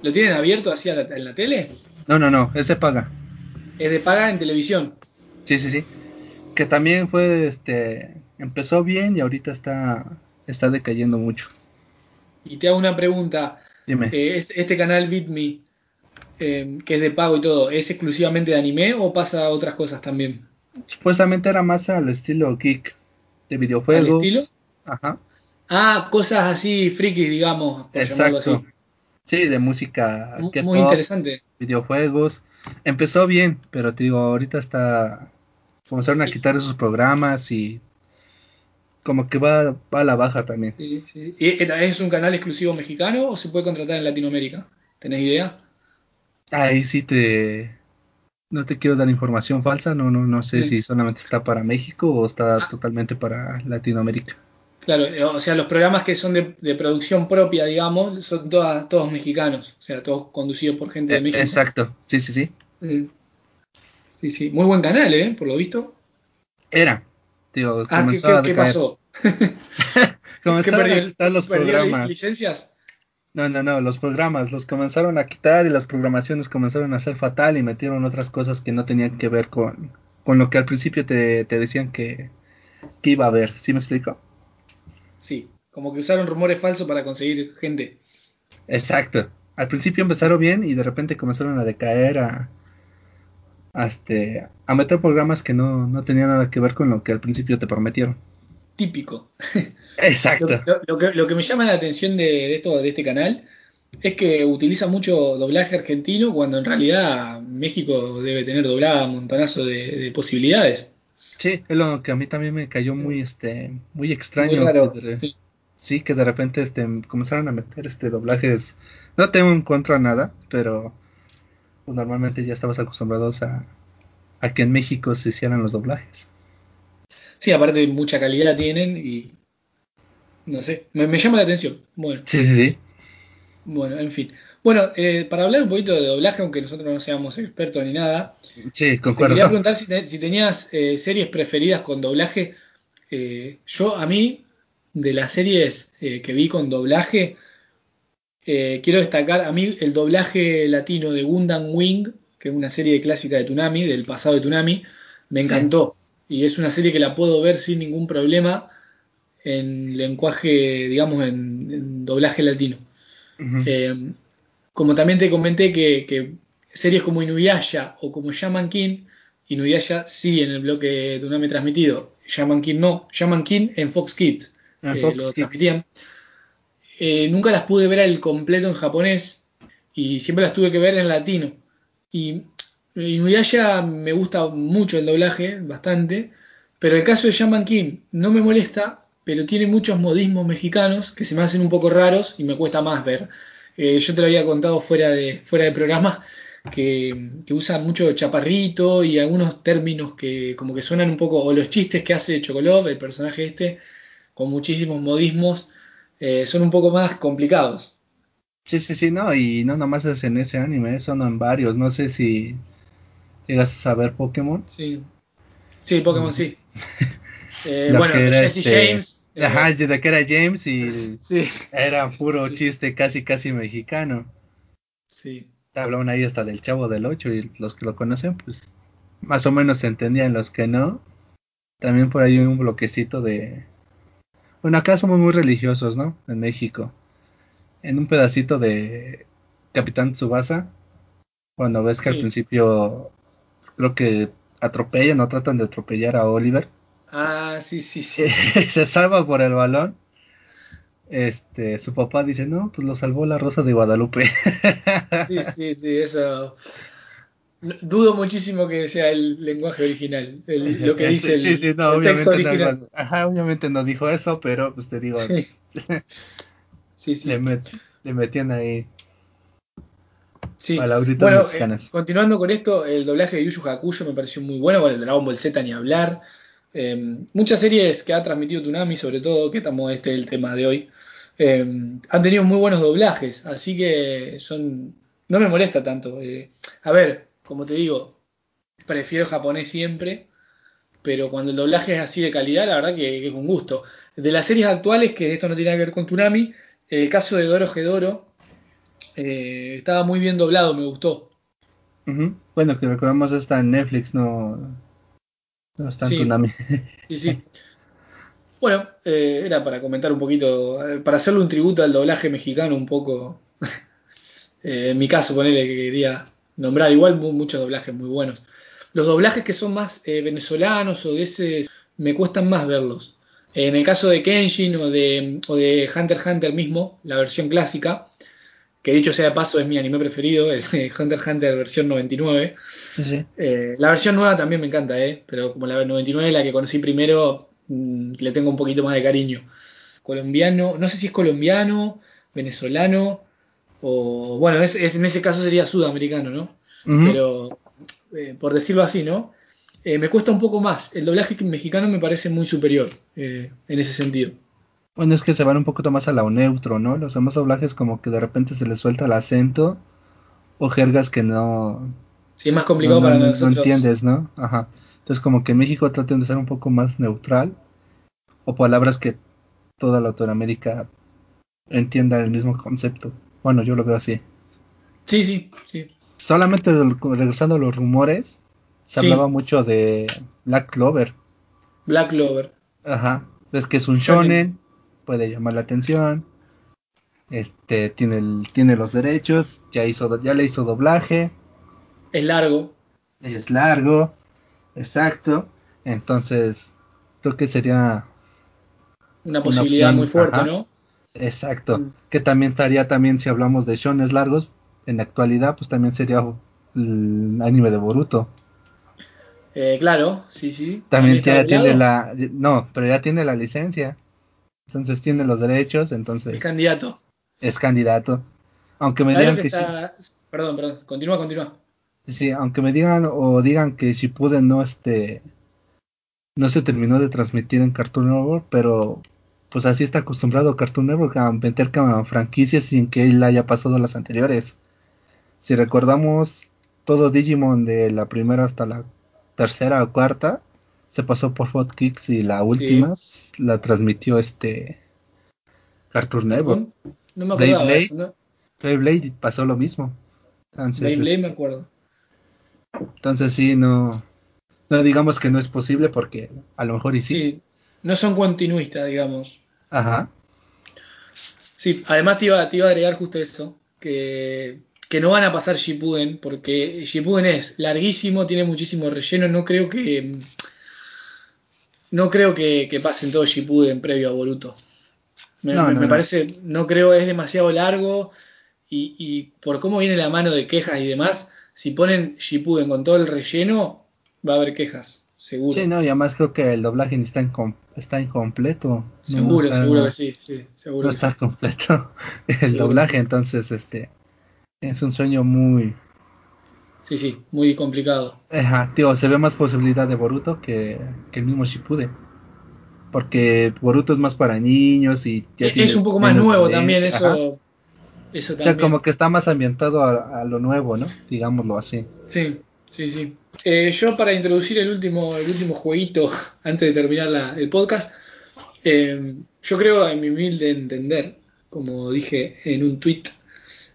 ¿lo tienen abierto así a la- en la tele? No, no, no, ese paga. Es de paga en televisión. Sí, sí, sí. Que también fue, este. Empezó bien y ahorita está. Está decayendo mucho. Y te hago una pregunta. Dime. Eh, es- ¿Este canal BitMe, eh, que es de pago y todo, es exclusivamente de anime o pasa a otras cosas también? Supuestamente era más al estilo geek. De videojuegos. ¿Al estilo? Ajá. Ah, cosas así frikis, digamos, por llamarlo así. Exacto. Sí, de música. K-pop, Muy interesante. videojuegos. Empezó bien, pero te digo, ahorita está. Comenzaron a quitar esos programas y. Como que va, va a la baja también. Sí, sí. ¿Y ¿Es un canal exclusivo mexicano o se puede contratar en Latinoamérica? ¿Tenés idea? Ahí sí te. No te quiero dar información falsa, no, no, no sé Sí. si solamente está para México o está Ah. totalmente para Latinoamérica. Claro, eh, o sea, los programas que son de, de producción propia, digamos, son todas, todos mexicanos, o sea, todos conducidos por gente de Eh, México. Exacto, sí, sí, sí. Sí. Sí, sí. Muy buen canal, ¿eh? Por lo visto. Era. Ah, ¿qué, qué- a qué pasó? Comenzaron perdió a quitar los programas. licencias? No, no, no, los programas los comenzaron a quitar y las programaciones comenzaron a ser fatal y metieron otras cosas que no tenían que ver con, con lo que al principio te, te decían que, que iba a haber. ¿Sí me explico? Sí, como que usaron rumores falsos para conseguir gente. Exacto. Al principio empezaron bien y de repente comenzaron a decaer a, a, este, a meter programas que no, no tenían nada que ver con lo que al principio te prometieron. Típico. Exacto. Lo, lo- lo que, lo que me llama la atención de, de esto, de este canal es que utiliza mucho doblaje argentino cuando en realidad México debe tener doblada un montonazo de, de posibilidades. Sí, es lo que a mí también me cayó muy, este, muy extraño. Muy raro. que de- sí. Sí, que de repente este, comenzaron a meter este doblajes. No tengo en contra nada, pero normalmente ya estabas acostumbrados a, a que en México se hicieran los doblajes. Sí, aparte mucha calidad tienen y no sé, me, me llama la atención. Bueno, Sí, sí, sí. bueno, en fin. Bueno, eh, para hablar un poquito de doblaje, aunque nosotros no seamos expertos ni nada, Sí, Te concuerdo. quería preguntar si, te- si tenías eh, series preferidas con doblaje. Eh, yo, a mí, de las series eh, que vi con doblaje, eh, quiero destacar a mí el doblaje latino de Gundam Wing, que es una serie clásica de Toonami, del pasado de Toonami, me encantó. Y es una serie que la puedo ver sin ningún problema en lenguaje, digamos, en, en doblaje latino. Eh, como también te comenté que, que series como Inuyasha o como Shaman King, Inuyasha sí en el bloque de Toonami transmitido, Shaman King no, Shaman King en Fox Kids En eh, Fox lo transmitían. Eh, nunca las pude ver al completo en japonés y siempre las tuve que ver en latino. Y Inuyasha me gusta mucho el doblaje, bastante, pero el caso de Shaman King no me molesta, pero tiene muchos modismos mexicanos que se me hacen un poco raros y me cuesta más ver. Eh, yo te lo había contado fuera de, fuera de programa que, que usa mucho chaparrito y algunos términos que como que suenan un poco, o los chistes que hace Chocolov, el personaje este, con muchísimos modismos, eh, son un poco más complicados. Sí, sí, sí, no, y no nomás es en ese anime, son en varios. No sé si llegas a saber Pokémon. Sí, sí, Pokémon sí. Eh, bueno, Jesse este- James. eh, Ajá, de que era James y sí, era puro chiste casi, casi mexicano. sí. Hablaban ahí hasta del Chavo del Ocho y los que lo conocen, pues más o menos se entendían, los que no. También por ahí un bloquecito de... Bueno, acá somos muy religiosos, ¿no? En México. En un pedacito de Capitán Tsubasa, cuando ves que al principio creo que atropellan o tratan de atropellar a Oliver, Ah, sí, sí, sí. se salva por el balón. Este, su papá dice, no, pues lo salvó la Rosa de Guadalupe. Sí, sí, sí, eso. Dudo muchísimo que sea el lenguaje original, el- lo que dice el, sí, sí, no, el texto original. no, ajá, obviamente no dijo eso, pero pues te digo, Sí, sí. sí. le, met- le metían ahí Sí. palabritas Bueno, mexicanas. eh, continuando con esto, el doblaje de Yu Yu Hakusho me pareció muy bueno, con el Dragon Ball Z ni hablar. Eh, muchas series que ha transmitido Toonami, sobre todo, que estamos este es el tema de hoy, eh, han tenido muy buenos doblajes, así que son no me molesta tanto. a ver, como te digo, prefiero japonés siempre, pero cuando el doblaje es así de calidad, la verdad que, que es un gusto. De las series actuales, que esto no tiene nada que ver con Toonami, el caso de Doro Gedoro eh, estaba muy bien doblado, me gustó. Bueno, que recordamos está en Netflix, no, no está en Sí. Sí. Bueno, eh, era para comentar un poquito, eh, para hacerle un tributo al doblaje mexicano un poco. Eh, en mi caso, ponerle que quería nombrar, igual mu- muchos doblajes muy buenos. Los doblajes que son más venezolanos o de ese, me cuestan más verlos. En el caso de Kenshin o de, o de Hunter x Hunter mismo, la versión clásica, que dicho sea de paso es mi anime preferido, el Hunter x Hunter versión 99. Sí, sí. Eh, la versión nueva también me encanta, ¿eh? pero como la 99, la que conocí primero, mm, le tengo un poquito más de cariño. Colombiano, no sé si es colombiano, venezolano, o bueno, es, es- en ese caso sería sudamericano, ¿no? Pero eh, por decirlo así, ¿no? Eh, me cuesta un poco más. El doblaje mexicano me parece muy superior eh, en ese sentido. Bueno, es que se van un poquito más a lo neutro, ¿no? Los demás doblajes como que de repente se les suelta el acento o jergas que no, Sí, es más complicado no- para no- no entiendes, ¿no? Ajá. Entonces como que en México traten de ser un poco más neutral o palabras que toda Latinoamérica entienda el mismo concepto. Bueno, yo lo veo así. Sí, sí, sí. Solamente regresando a los rumores, se Sí. hablaba mucho de Black Clover. Black Clover. Ajá. Ves que es un Shonen. Puede llamar la atención. Este tiene el, tiene los derechos, ya hizo ya le hizo doblaje, Es largo. es largo, exacto. Entonces, creo que sería Una posibilidad muy fuerte, ajá. ¿no? exacto. Mm. Que también estaría también si hablamos de shones largos, en la actualidad, pues también sería el anime de Boruto. Eh, claro, sí, sí. También ya tiene la no, pero ya tiene la licencia. Entonces tiene los derechos, entonces Es candidato. es candidato. Aunque me ¿Sabes digan que que sí, está.? Perdón, perdón. Continúa, continúa. sí, aunque me digan o digan que Shippuden no este no se terminó de transmitir en Cartoon Network, pero pues así está acostumbrado Cartoon Network a meter franquicias sin que él haya pasado las anteriores. Si recordamos todo Digimon de la primera hasta la tercera o cuarta se pasó por Hot Kicks y la última la transmitió este Cartoon Network. No me acuerdo de eso, ¿no? Blade pasó lo mismo. Entonces, Blade me acuerdo. Entonces sí, no, no digamos que no es posible porque a lo mejor y sí. sí no son continuistas, digamos. Ajá. Sí, además te iba, te iba a agregar justo eso, que, que no van a pasar Shippuden, porque Shippuden es larguísimo, tiene muchísimo relleno, no creo que no creo que, que pasen todo Shippuden previo a Boruto. Me, me, parece, no creo, es demasiado largo y, y, por cómo viene la mano de quejas y demás, si ponen Shippuden con todo el relleno, va a haber quejas, seguro. Sí, no, y además creo que el doblaje está, está incompleto. Seguro, seguro que sí, sí, seguro. No está completo el doblaje, entonces este es un sueño muy... Sí, sí, muy complicado. Ajá, tío, se ve más posibilidad de Boruto que, que el mismo Shippuden. Porque Boruto es más para niños y ya es un poco más nuevo también eso, eso también. o sea como que está más ambientado a, lo nuevo no digámoslo así. Sí sí sí. Eh, yo para introducir el último el último jueguito antes de terminar el podcast eh, yo creo en mi humilde entender como dije en un tweet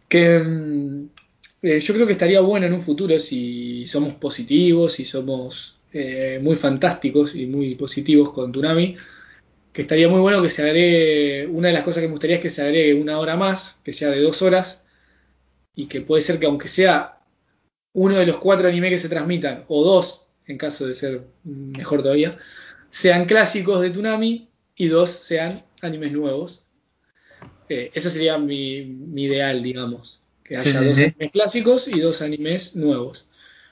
que mm, eh, yo creo que estaría bueno en un futuro si somos positivos si somos eh, muy fantásticos y muy positivos con Tsunami, que estaría muy bueno que se agregue, una de las cosas que me gustaría es que se agregue una hora más, que sea de dos horas, y que puede ser que aunque sea uno de los cuatro animes que se transmitan, o dos, en caso de ser mejor todavía, sean clásicos de Tsunami y dos sean animes nuevos. Eh, ese sería mi, ideal, digamos. Que haya dos animes clásicos y dos animes nuevos.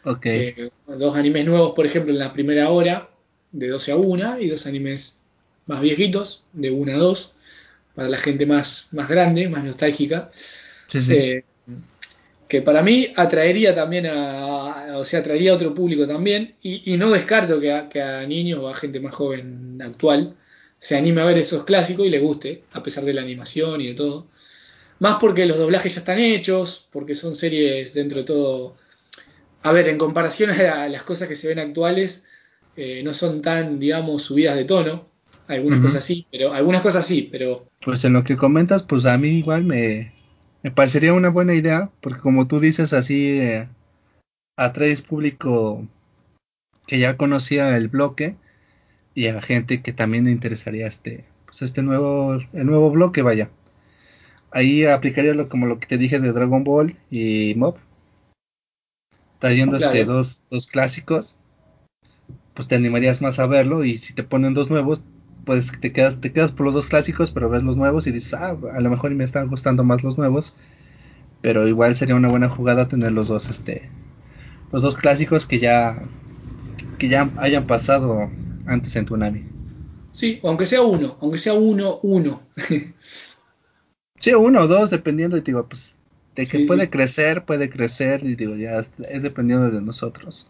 Okay. dos animes nuevos, por ejemplo, en la primera hora, de 12 a 1, y dos animes más viejitos, de 1 a 2, para la gente más, más grande, más nostálgica. Eh, que para mí atraería también a, o sea, atraería a otro público también, y, no descarto que a, que a, niños o a gente más joven actual se anime a ver esos clásicos y le guste, a pesar de la animación y de todo. Más porque los doblajes ya están hechos, porque son series dentro de todo a ver, en comparación a las cosas que se ven actuales, eh, no son tan, digamos, subidas de tono. Algunas cosas sí, pero algunas cosas sí, pero. Pues en lo que comentas, pues a mí igual me, me parecería una buena idea, porque como tú dices, así eh, atraes público que ya conocía el bloque y a gente que también le interesaría este, pues este nuevo, el nuevo bloque, vaya. Ahí aplicaría lo, como lo que te dije de Dragon Ball y Mob, trayendo este, dos, dos clásicos, pues te animarías más a verlo y si te ponen dos nuevos, pues te quedas, te quedas por los dos clásicos, pero ves los nuevos y dices, ah, a lo mejor me están gustando más los nuevos, pero igual sería una buena jugada tener los dos, este, los dos clásicos que ya, que ya hayan pasado antes en Tunami. Sí, aunque sea uno, aunque sea uno, uno. sí, uno o dos, dependiendo, y digo, pues de que puede crecer, puede crecer, y digo, ya es, dependiendo de nosotros.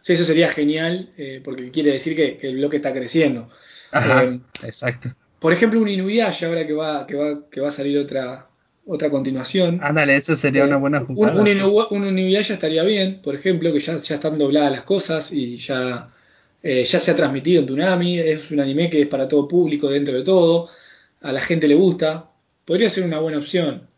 Sí, eso sería genial, eh, porque quiere decir que, el bloque está creciendo. Ajá, eh, exacto. Por ejemplo, un Inuyasha, ahora que va, que va, que va a salir otra, otra continuación. Ándale, eso sería una buena jugada. Un, un, Inuyasha estaría bien, por ejemplo, que ya, ya están dobladas las cosas y ya, eh, ya se ha transmitido en Tunami. Es un anime que es para todo público dentro de todo. A la gente le gusta. Podría ser una buena opción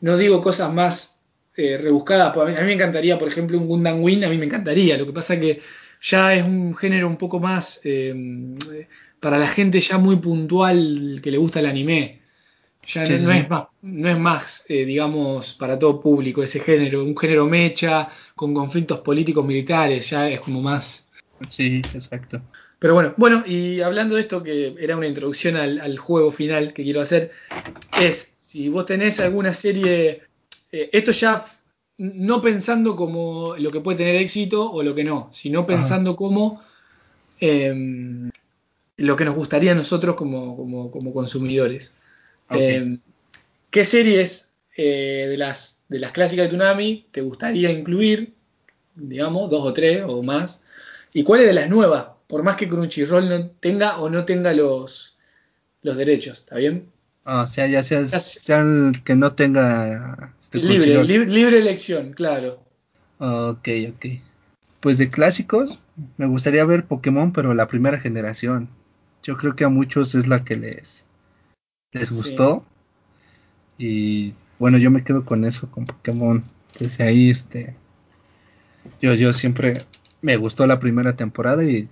no digo cosas más eh, rebuscadas, a mí, me encantaría, por ejemplo, un Gundam Wing, a mí me encantaría, lo que pasa que ya es un género un poco más eh, para la gente ya muy puntual que le gusta el anime. Ya no, es más, no es más eh, digamos, para todo público ese género, un género mecha, con conflictos políticos militares, ya es como más... Sí, exacto. Pero bueno, bueno, y hablando de esto, que era una introducción al juego final que quiero hacer, es si vos tenés alguna serie, eh, esto ya no pensando como lo que puede tener éxito o lo que no, sino pensando como em, lo que nos gustaría a nosotros como, consumidores. Em, ¿Qué series eh, de, las, de las clásicas de Tsunami te gustaría incluir? Digamos, dos o tres o más. ¿Y cuáles de las nuevas? Por más que Crunchyroll no tenga o no tenga los, los derechos, ¿está bien? Ah, o sea, ya sea, que no tenga... Este libre, libre, elección, claro. Ok, ok. Pues de clásicos, me gustaría ver Pokémon, pero la primera generación. Yo creo que a muchos es la que les, les gustó. Y bueno, yo me quedo con eso, con Pokémon. Desde ahí, este. Yo, yo siempre me gustó la primera temporada y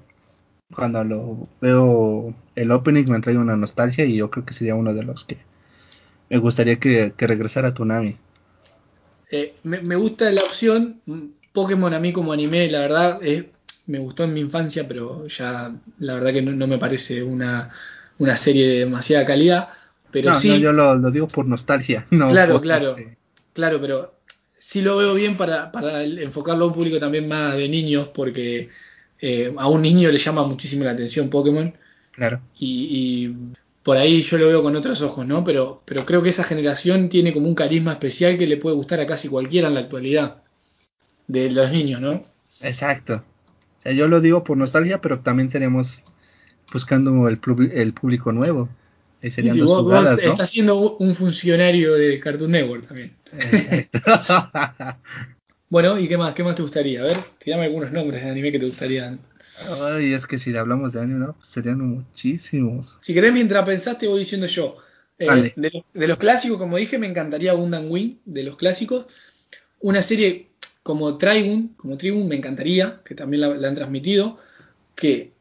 cuando lo veo el opening me trae una nostalgia y yo creo que sería uno de los que me gustaría que, que regresara Tunami. Eh, me, gusta la opción. Pokémon a mí como anime, la verdad, me gustó en mi infancia, pero ya la verdad que no, me parece una, serie de demasiada calidad. Pero sí. yo lo, digo por nostalgia. No claro, claro. Este claro, pero sí lo veo bien para, enfocarlo a un público también más de niños, porque eh, a un niño le llama muchísimo la atención Pokémon. Claro. y por ahí yo lo veo con otros ojos, ¿no? Pero, pero creo que esa generación tiene como un carisma especial que le puede gustar a casi cualquiera en la actualidad, de los niños, ¿no? Exacto. O sea, yo lo digo por nostalgia, pero también seríamos buscando el, el público nuevo. Y serían dos vos, estás siendo un funcionario de Cartoon Network también. Exacto. bueno, ¿y qué más? ¿Qué más te gustaría? A ver, tirame algunos nombres de anime que te gustarían Ay, es que si hablamos de anime, ¿no? Pues serían muchísimos. Si querés, mientras pensaste, voy diciendo yo. Eh, de, los clásicos, como dije, me encantaría Gundam Wing, de los clásicos. Una serie como Trigun, como Trigun, me encantaría, que también la, han transmitido, que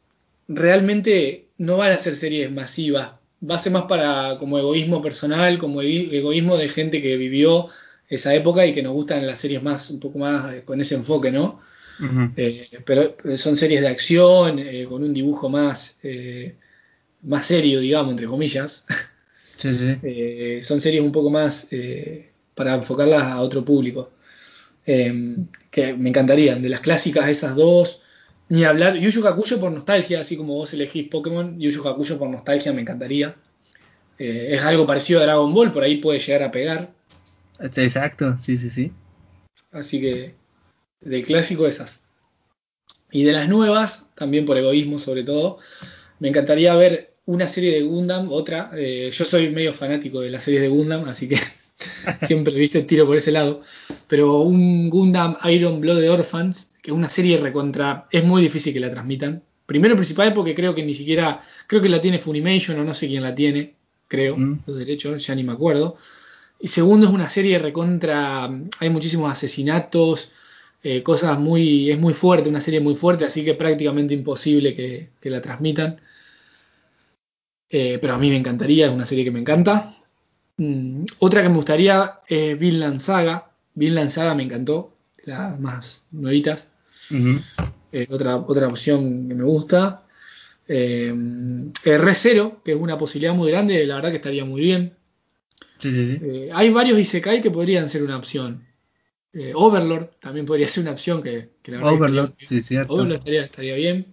realmente no van a ser series masivas, va a ser más para como egoísmo personal, como egoísmo de gente que vivió esa época y que nos gustan las series más, un poco más con ese enfoque, ¿no? Eh, pero son series de acción eh, con un dibujo más, eh, más serio, digamos, entre comillas. son series un poco más para enfocarlas a otro público. que me encantarían. De las clásicas, esas dos. Ni hablar. Yu Yu Hakusho por nostalgia, así como vos elegís Pokémon. Yu Yu Hakusho por nostalgia me encantaría. es algo parecido a Dragon Ball, por ahí puede llegar a pegar. Exacto, sí, sí, sí. Así que del clásico esas. Y de las nuevas, también por egoísmo sobre todo, me encantaría ver una serie de Gundam, otra. Eh, yo soy medio fanático de las series de Gundam, así que siempre viste tiro por ese lado. Pero un Gundam Iron Blood Orphans, que es una serie recontra, es muy difícil que la transmitan. Primero principal porque creo que ni siquiera, creo que la tiene Funimation o no sé quién la tiene, creo, mm. los derechos, ya ni me acuerdo. Y segundo es una serie recontra, hay muchísimos asesinatos, eh, cosas muy, es muy fuerte, una serie muy fuerte, así que prácticamente imposible que, la transmitan. Eh, pero a mí me encantaría, es una serie que me encanta. Mm, otra que me gustaría es Vinland Saga. Vinland Saga me encantó, las más nuevitas. otra, otra opción que me gusta. Eh, R 0 que es una posibilidad muy grande, la verdad que estaría muy bien. Hay varios Isekai que podrían ser una opción. Eh, Overlord también podría ser una opción que, la verdad Overlord, sí, cierto. Overlord estaría, bien.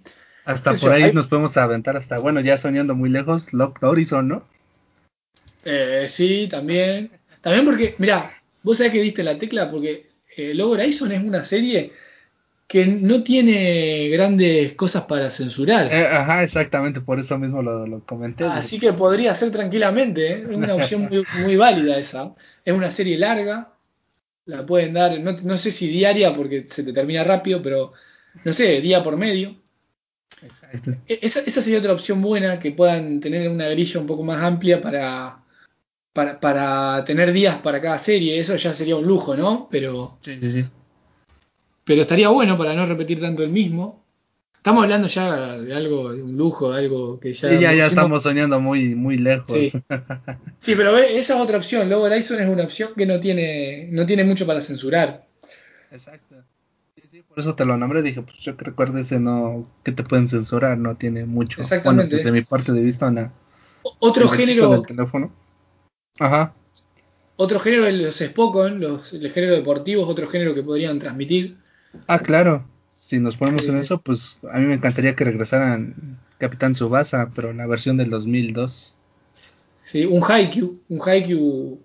Hasta por ahí nos podemos aventar hasta, bueno, ya soñando muy lejos, Locked Horizon, ¿no? Eh, sí, también. También porque, mira, vos sabés que diste la tecla porque eh, Horizon es una serie que no tiene grandes cosas para censurar. Eh, ajá, exactamente, por eso mismo lo, comenté. Así que podría ser tranquilamente, es una opción muy, muy válida esa. Es una serie larga, la pueden dar, no, sé si diaria porque se te termina rápido, pero no sé, día por medio. Exacto. E, esa, sería otra opción buena, que puedan tener una grilla un poco más amplia para, para, tener días para cada serie. Eso ya sería un lujo, ¿no? Pero, sí, sí, sí. Pero estaría bueno para no repetir tanto el mismo. Estamos hablando ya de algo, de un lujo, de algo que ya. Sí, ya, ya estamos soñando muy, muy lejos. Sí, pero esa es otra opción. Luego Horizon es una opción que no tiene, no tiene mucho para censurar. Exacto. Sí, sí, por eso te lo nombré. Dije, pues yo que recuerdo ese no, que te pueden censurar, no tiene mucho. Exactamente. desde mi parte de vista, no. Otro género. Del teléfono. Ajá. Otro género de los Spokon, los, el género deportivo, otro género que podrían transmitir. Ah, claro si nos ponemos en eso, pues a mí me encantaría que regresaran Capitán Subasa, pero en la versión del 2002. Sí, un Haikyuu, un Haikyuu.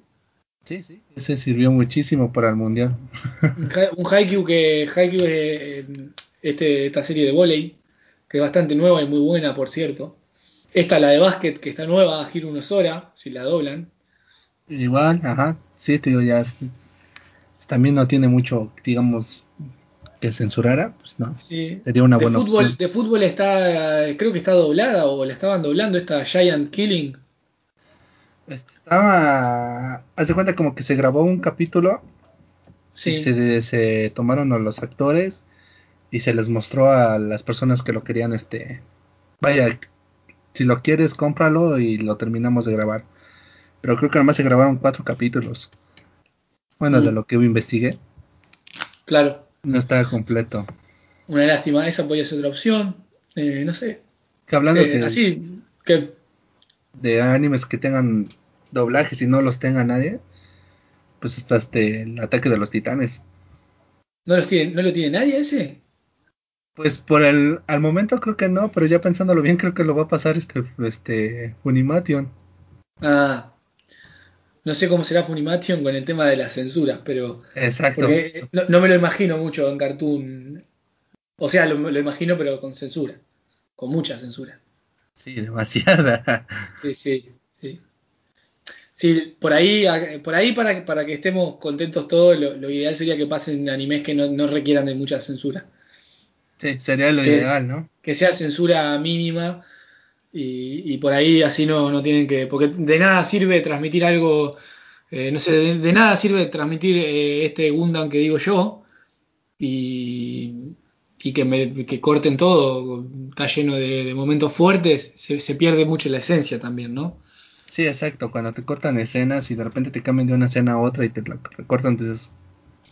Sí, sí, ese sirvió muchísimo para el mundial. un Haikyuu que Haikyuu es eh, este, esta serie de volei, que es bastante nueva y muy buena, por cierto. Esta, la de básquet, que está nueva, Hiro Sora, si la doblan. Igual, ajá, sí, te digo, ya también no tiene mucho, digamos, que censurara, pues no. Sí. Sería una de buena fútbol, opción. De fútbol está, creo que está doblada o la estaban doblando esta Giant Killing. Estaba, haz de cuenta como que se grabó un capítulo Sí. y se, se tomaron a los actores y se les mostró a las personas que lo querían, este, vaya, si lo quieres cómpralo y lo terminamos de grabar. Pero creo que además se grabaron cuatro capítulos. Bueno, de Mm. lo que investigué, Claro. No está completo. Una lástima, esa podría ser otra opción. Eh, no sé. Que hablando Eh, que- así que de animes que tengan doblajes y no los tenga nadie, pues está este el ataque de los titanes. no los tiene, no lo tiene nadie ese. Pues por el al momento creo que no, pero ya pensándolo bien creo que lo va a pasar este este Funimation. Ah. No sé cómo será Funimation con el tema de las censuras, pero Exacto. porque no, no me lo imagino mucho en Cartoon. O sea, lo, lo imagino pero con censura, con mucha censura. Sí, demasiada. Sí, sí, sí. Sí, por ahí, por ahí para, para que estemos contentos todos, lo, lo ideal sería que pasen animes que no, no requieran de mucha censura. Sí, sería lo Que- ideal, ¿no? Que sea censura mínima y, y por ahí así no, no tienen que... Porque de nada sirve transmitir algo, eh, no sé, de, nada sirve transmitir eh, este Gundam que digo yo y, y que, me, que corten todo, está lleno de, momentos fuertes, se, se pierde mucho la esencia también, ¿no? Sí, exacto, cuando te cortan escenas y de repente te cambian de una escena a otra y te la recortan, entonces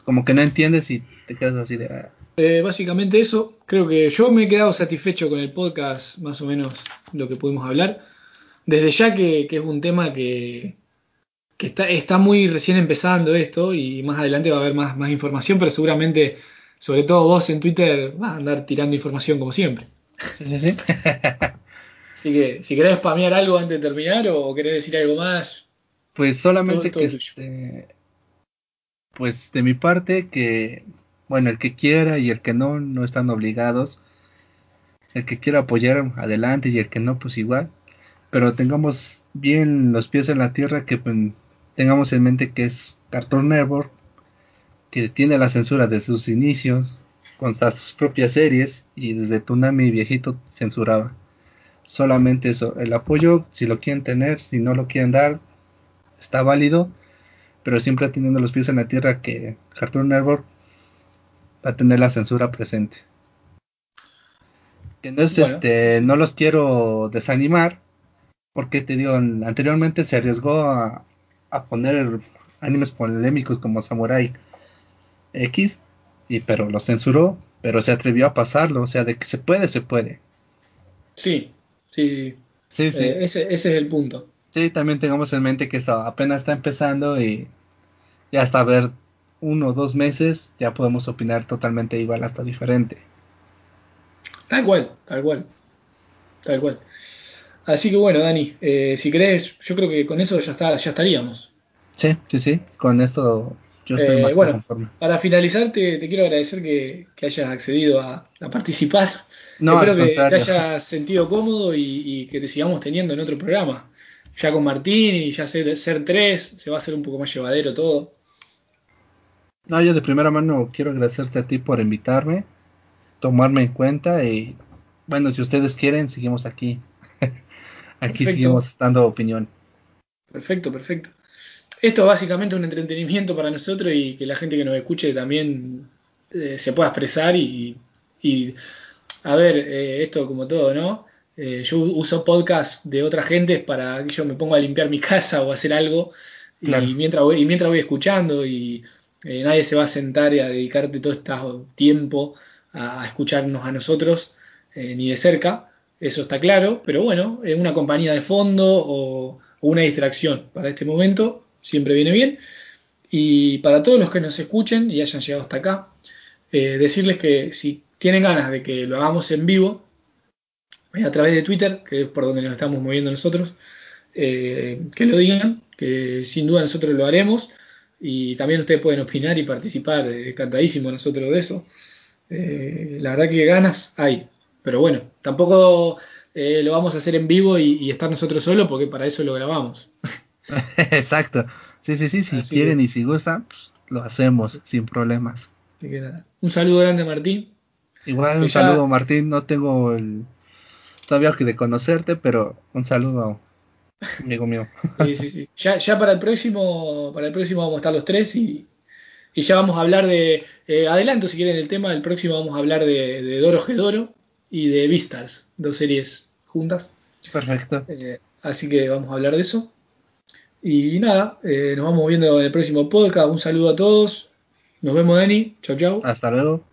como que no entiendes y te quedas así de... ah, Eh, básicamente eso, creo que yo me he quedado satisfecho con el podcast, más o menos lo que pudimos hablar. Desde ya que, que es un tema que, que está, está muy recién empezando esto y más adelante va a haber más, más información, pero seguramente, sobre todo vos en Twitter, vas a andar tirando información como siempre. Sí, sí, sí. Así que si querés spamear algo antes de terminar o querés decir algo más, Pues solamente Todo- todo que tuyo. este, pues de mi parte que bueno, el que quiera y el que no no están obligados. El que quiera apoyar adelante y el que no pues igual, pero tengamos bien los pies en la tierra que pues, tengamos en mente que es Cartoon Network que tiene la censura desde sus inicios con sus propias series y desde Tsunami viejito censuraba. Solamente eso, el apoyo, si lo quieren tener, si no lo quieren dar, está válido, pero siempre teniendo los pies en la tierra que Cartoon Network va a tener la censura presente. Que no es Bueno, este, no los quiero desanimar, porque te digo, anteriormente se arriesgó a, a poner animes polémicos como Samurai X, y pero lo censuró, pero se atrevió a pasarlo, o sea, de que se puede, se puede. sí, sí, Sí, sí. eh, ese, ese es el punto. Sí, también tengamos en mente que esto apenas está empezando y ya hasta ver uno o dos meses ya podemos opinar totalmente igual hasta diferente. Tal cual, tal cual, tal cual. Así que bueno, Dani, eh, si querés, yo creo que con eso ya está, ya estaríamos. Sí, sí, sí, con esto yo estoy Eh, más bueno, conforme. para finalizar, te, te quiero agradecer que, que hayas accedido a, a participar. No, Espero que te hayas sentido cómodo y, y que te sigamos teniendo en otro programa. Ya con Martín y ya ser, ser tres, se va a hacer un poco más llevadero todo. No, yo de primera mano quiero agradecerte a ti por invitarme, tomarme en cuenta y bueno, si ustedes quieren, seguimos aquí. aquí Perfecto. seguimos dando opinión. Perfecto, perfecto. Esto es básicamente un entretenimiento para nosotros y que la gente que nos escuche también eh, se pueda expresar y, y, a ver, eh, esto como todo, ¿no? Eh, yo uso podcast de otra gente para que yo me ponga a limpiar mi casa o hacer algo Claro. y, mientras voy, y mientras voy escuchando y eh, nadie se va a sentar y a dedicarte todo este tiempo a, escucharnos a nosotros eh, ni de cerca, eso está claro, pero bueno, es una compañía de fondo o, o una distracción para este momento, siempre viene bien. Y para todos los que nos escuchen y hayan llegado hasta acá, eh, decirles que si tienen ganas de que lo hagamos en vivo, eh, a través de Twitter, que es por donde nos estamos moviendo nosotros, eh, que lo digan, que sin duda nosotros lo haremos. Y también ustedes pueden opinar y participar, eh, encantadísimo nosotros de eso. Eh, la verdad que ganas hay, pero bueno, tampoco eh, lo vamos a hacer en vivo y, y estar nosotros solos porque para eso lo grabamos. Exacto. Sí, sí, sí, si Así quieren que- y si gustan, pues, lo hacemos sin problemas. Así que nada. Un saludo grande, Martín. Igual un ya- saludo, Martín. No tengo el todavía que de conocerte, pero un saludo, amigo mío. Sí, sí, sí. Ya, ya para el próximo, para el próximo vamos a estar los tres y, y ya vamos a hablar de. eh, adelanto si quieren el tema, el próximo vamos a hablar de, de Doro Gedoro y de Beastars, dos series juntas. Perfecto. Eh, así que vamos a hablar de eso. Y nada, eh, nos vamos viendo en el próximo podcast. Un saludo a todos. Nos vemos, Dani. Chau, chau. Hasta luego.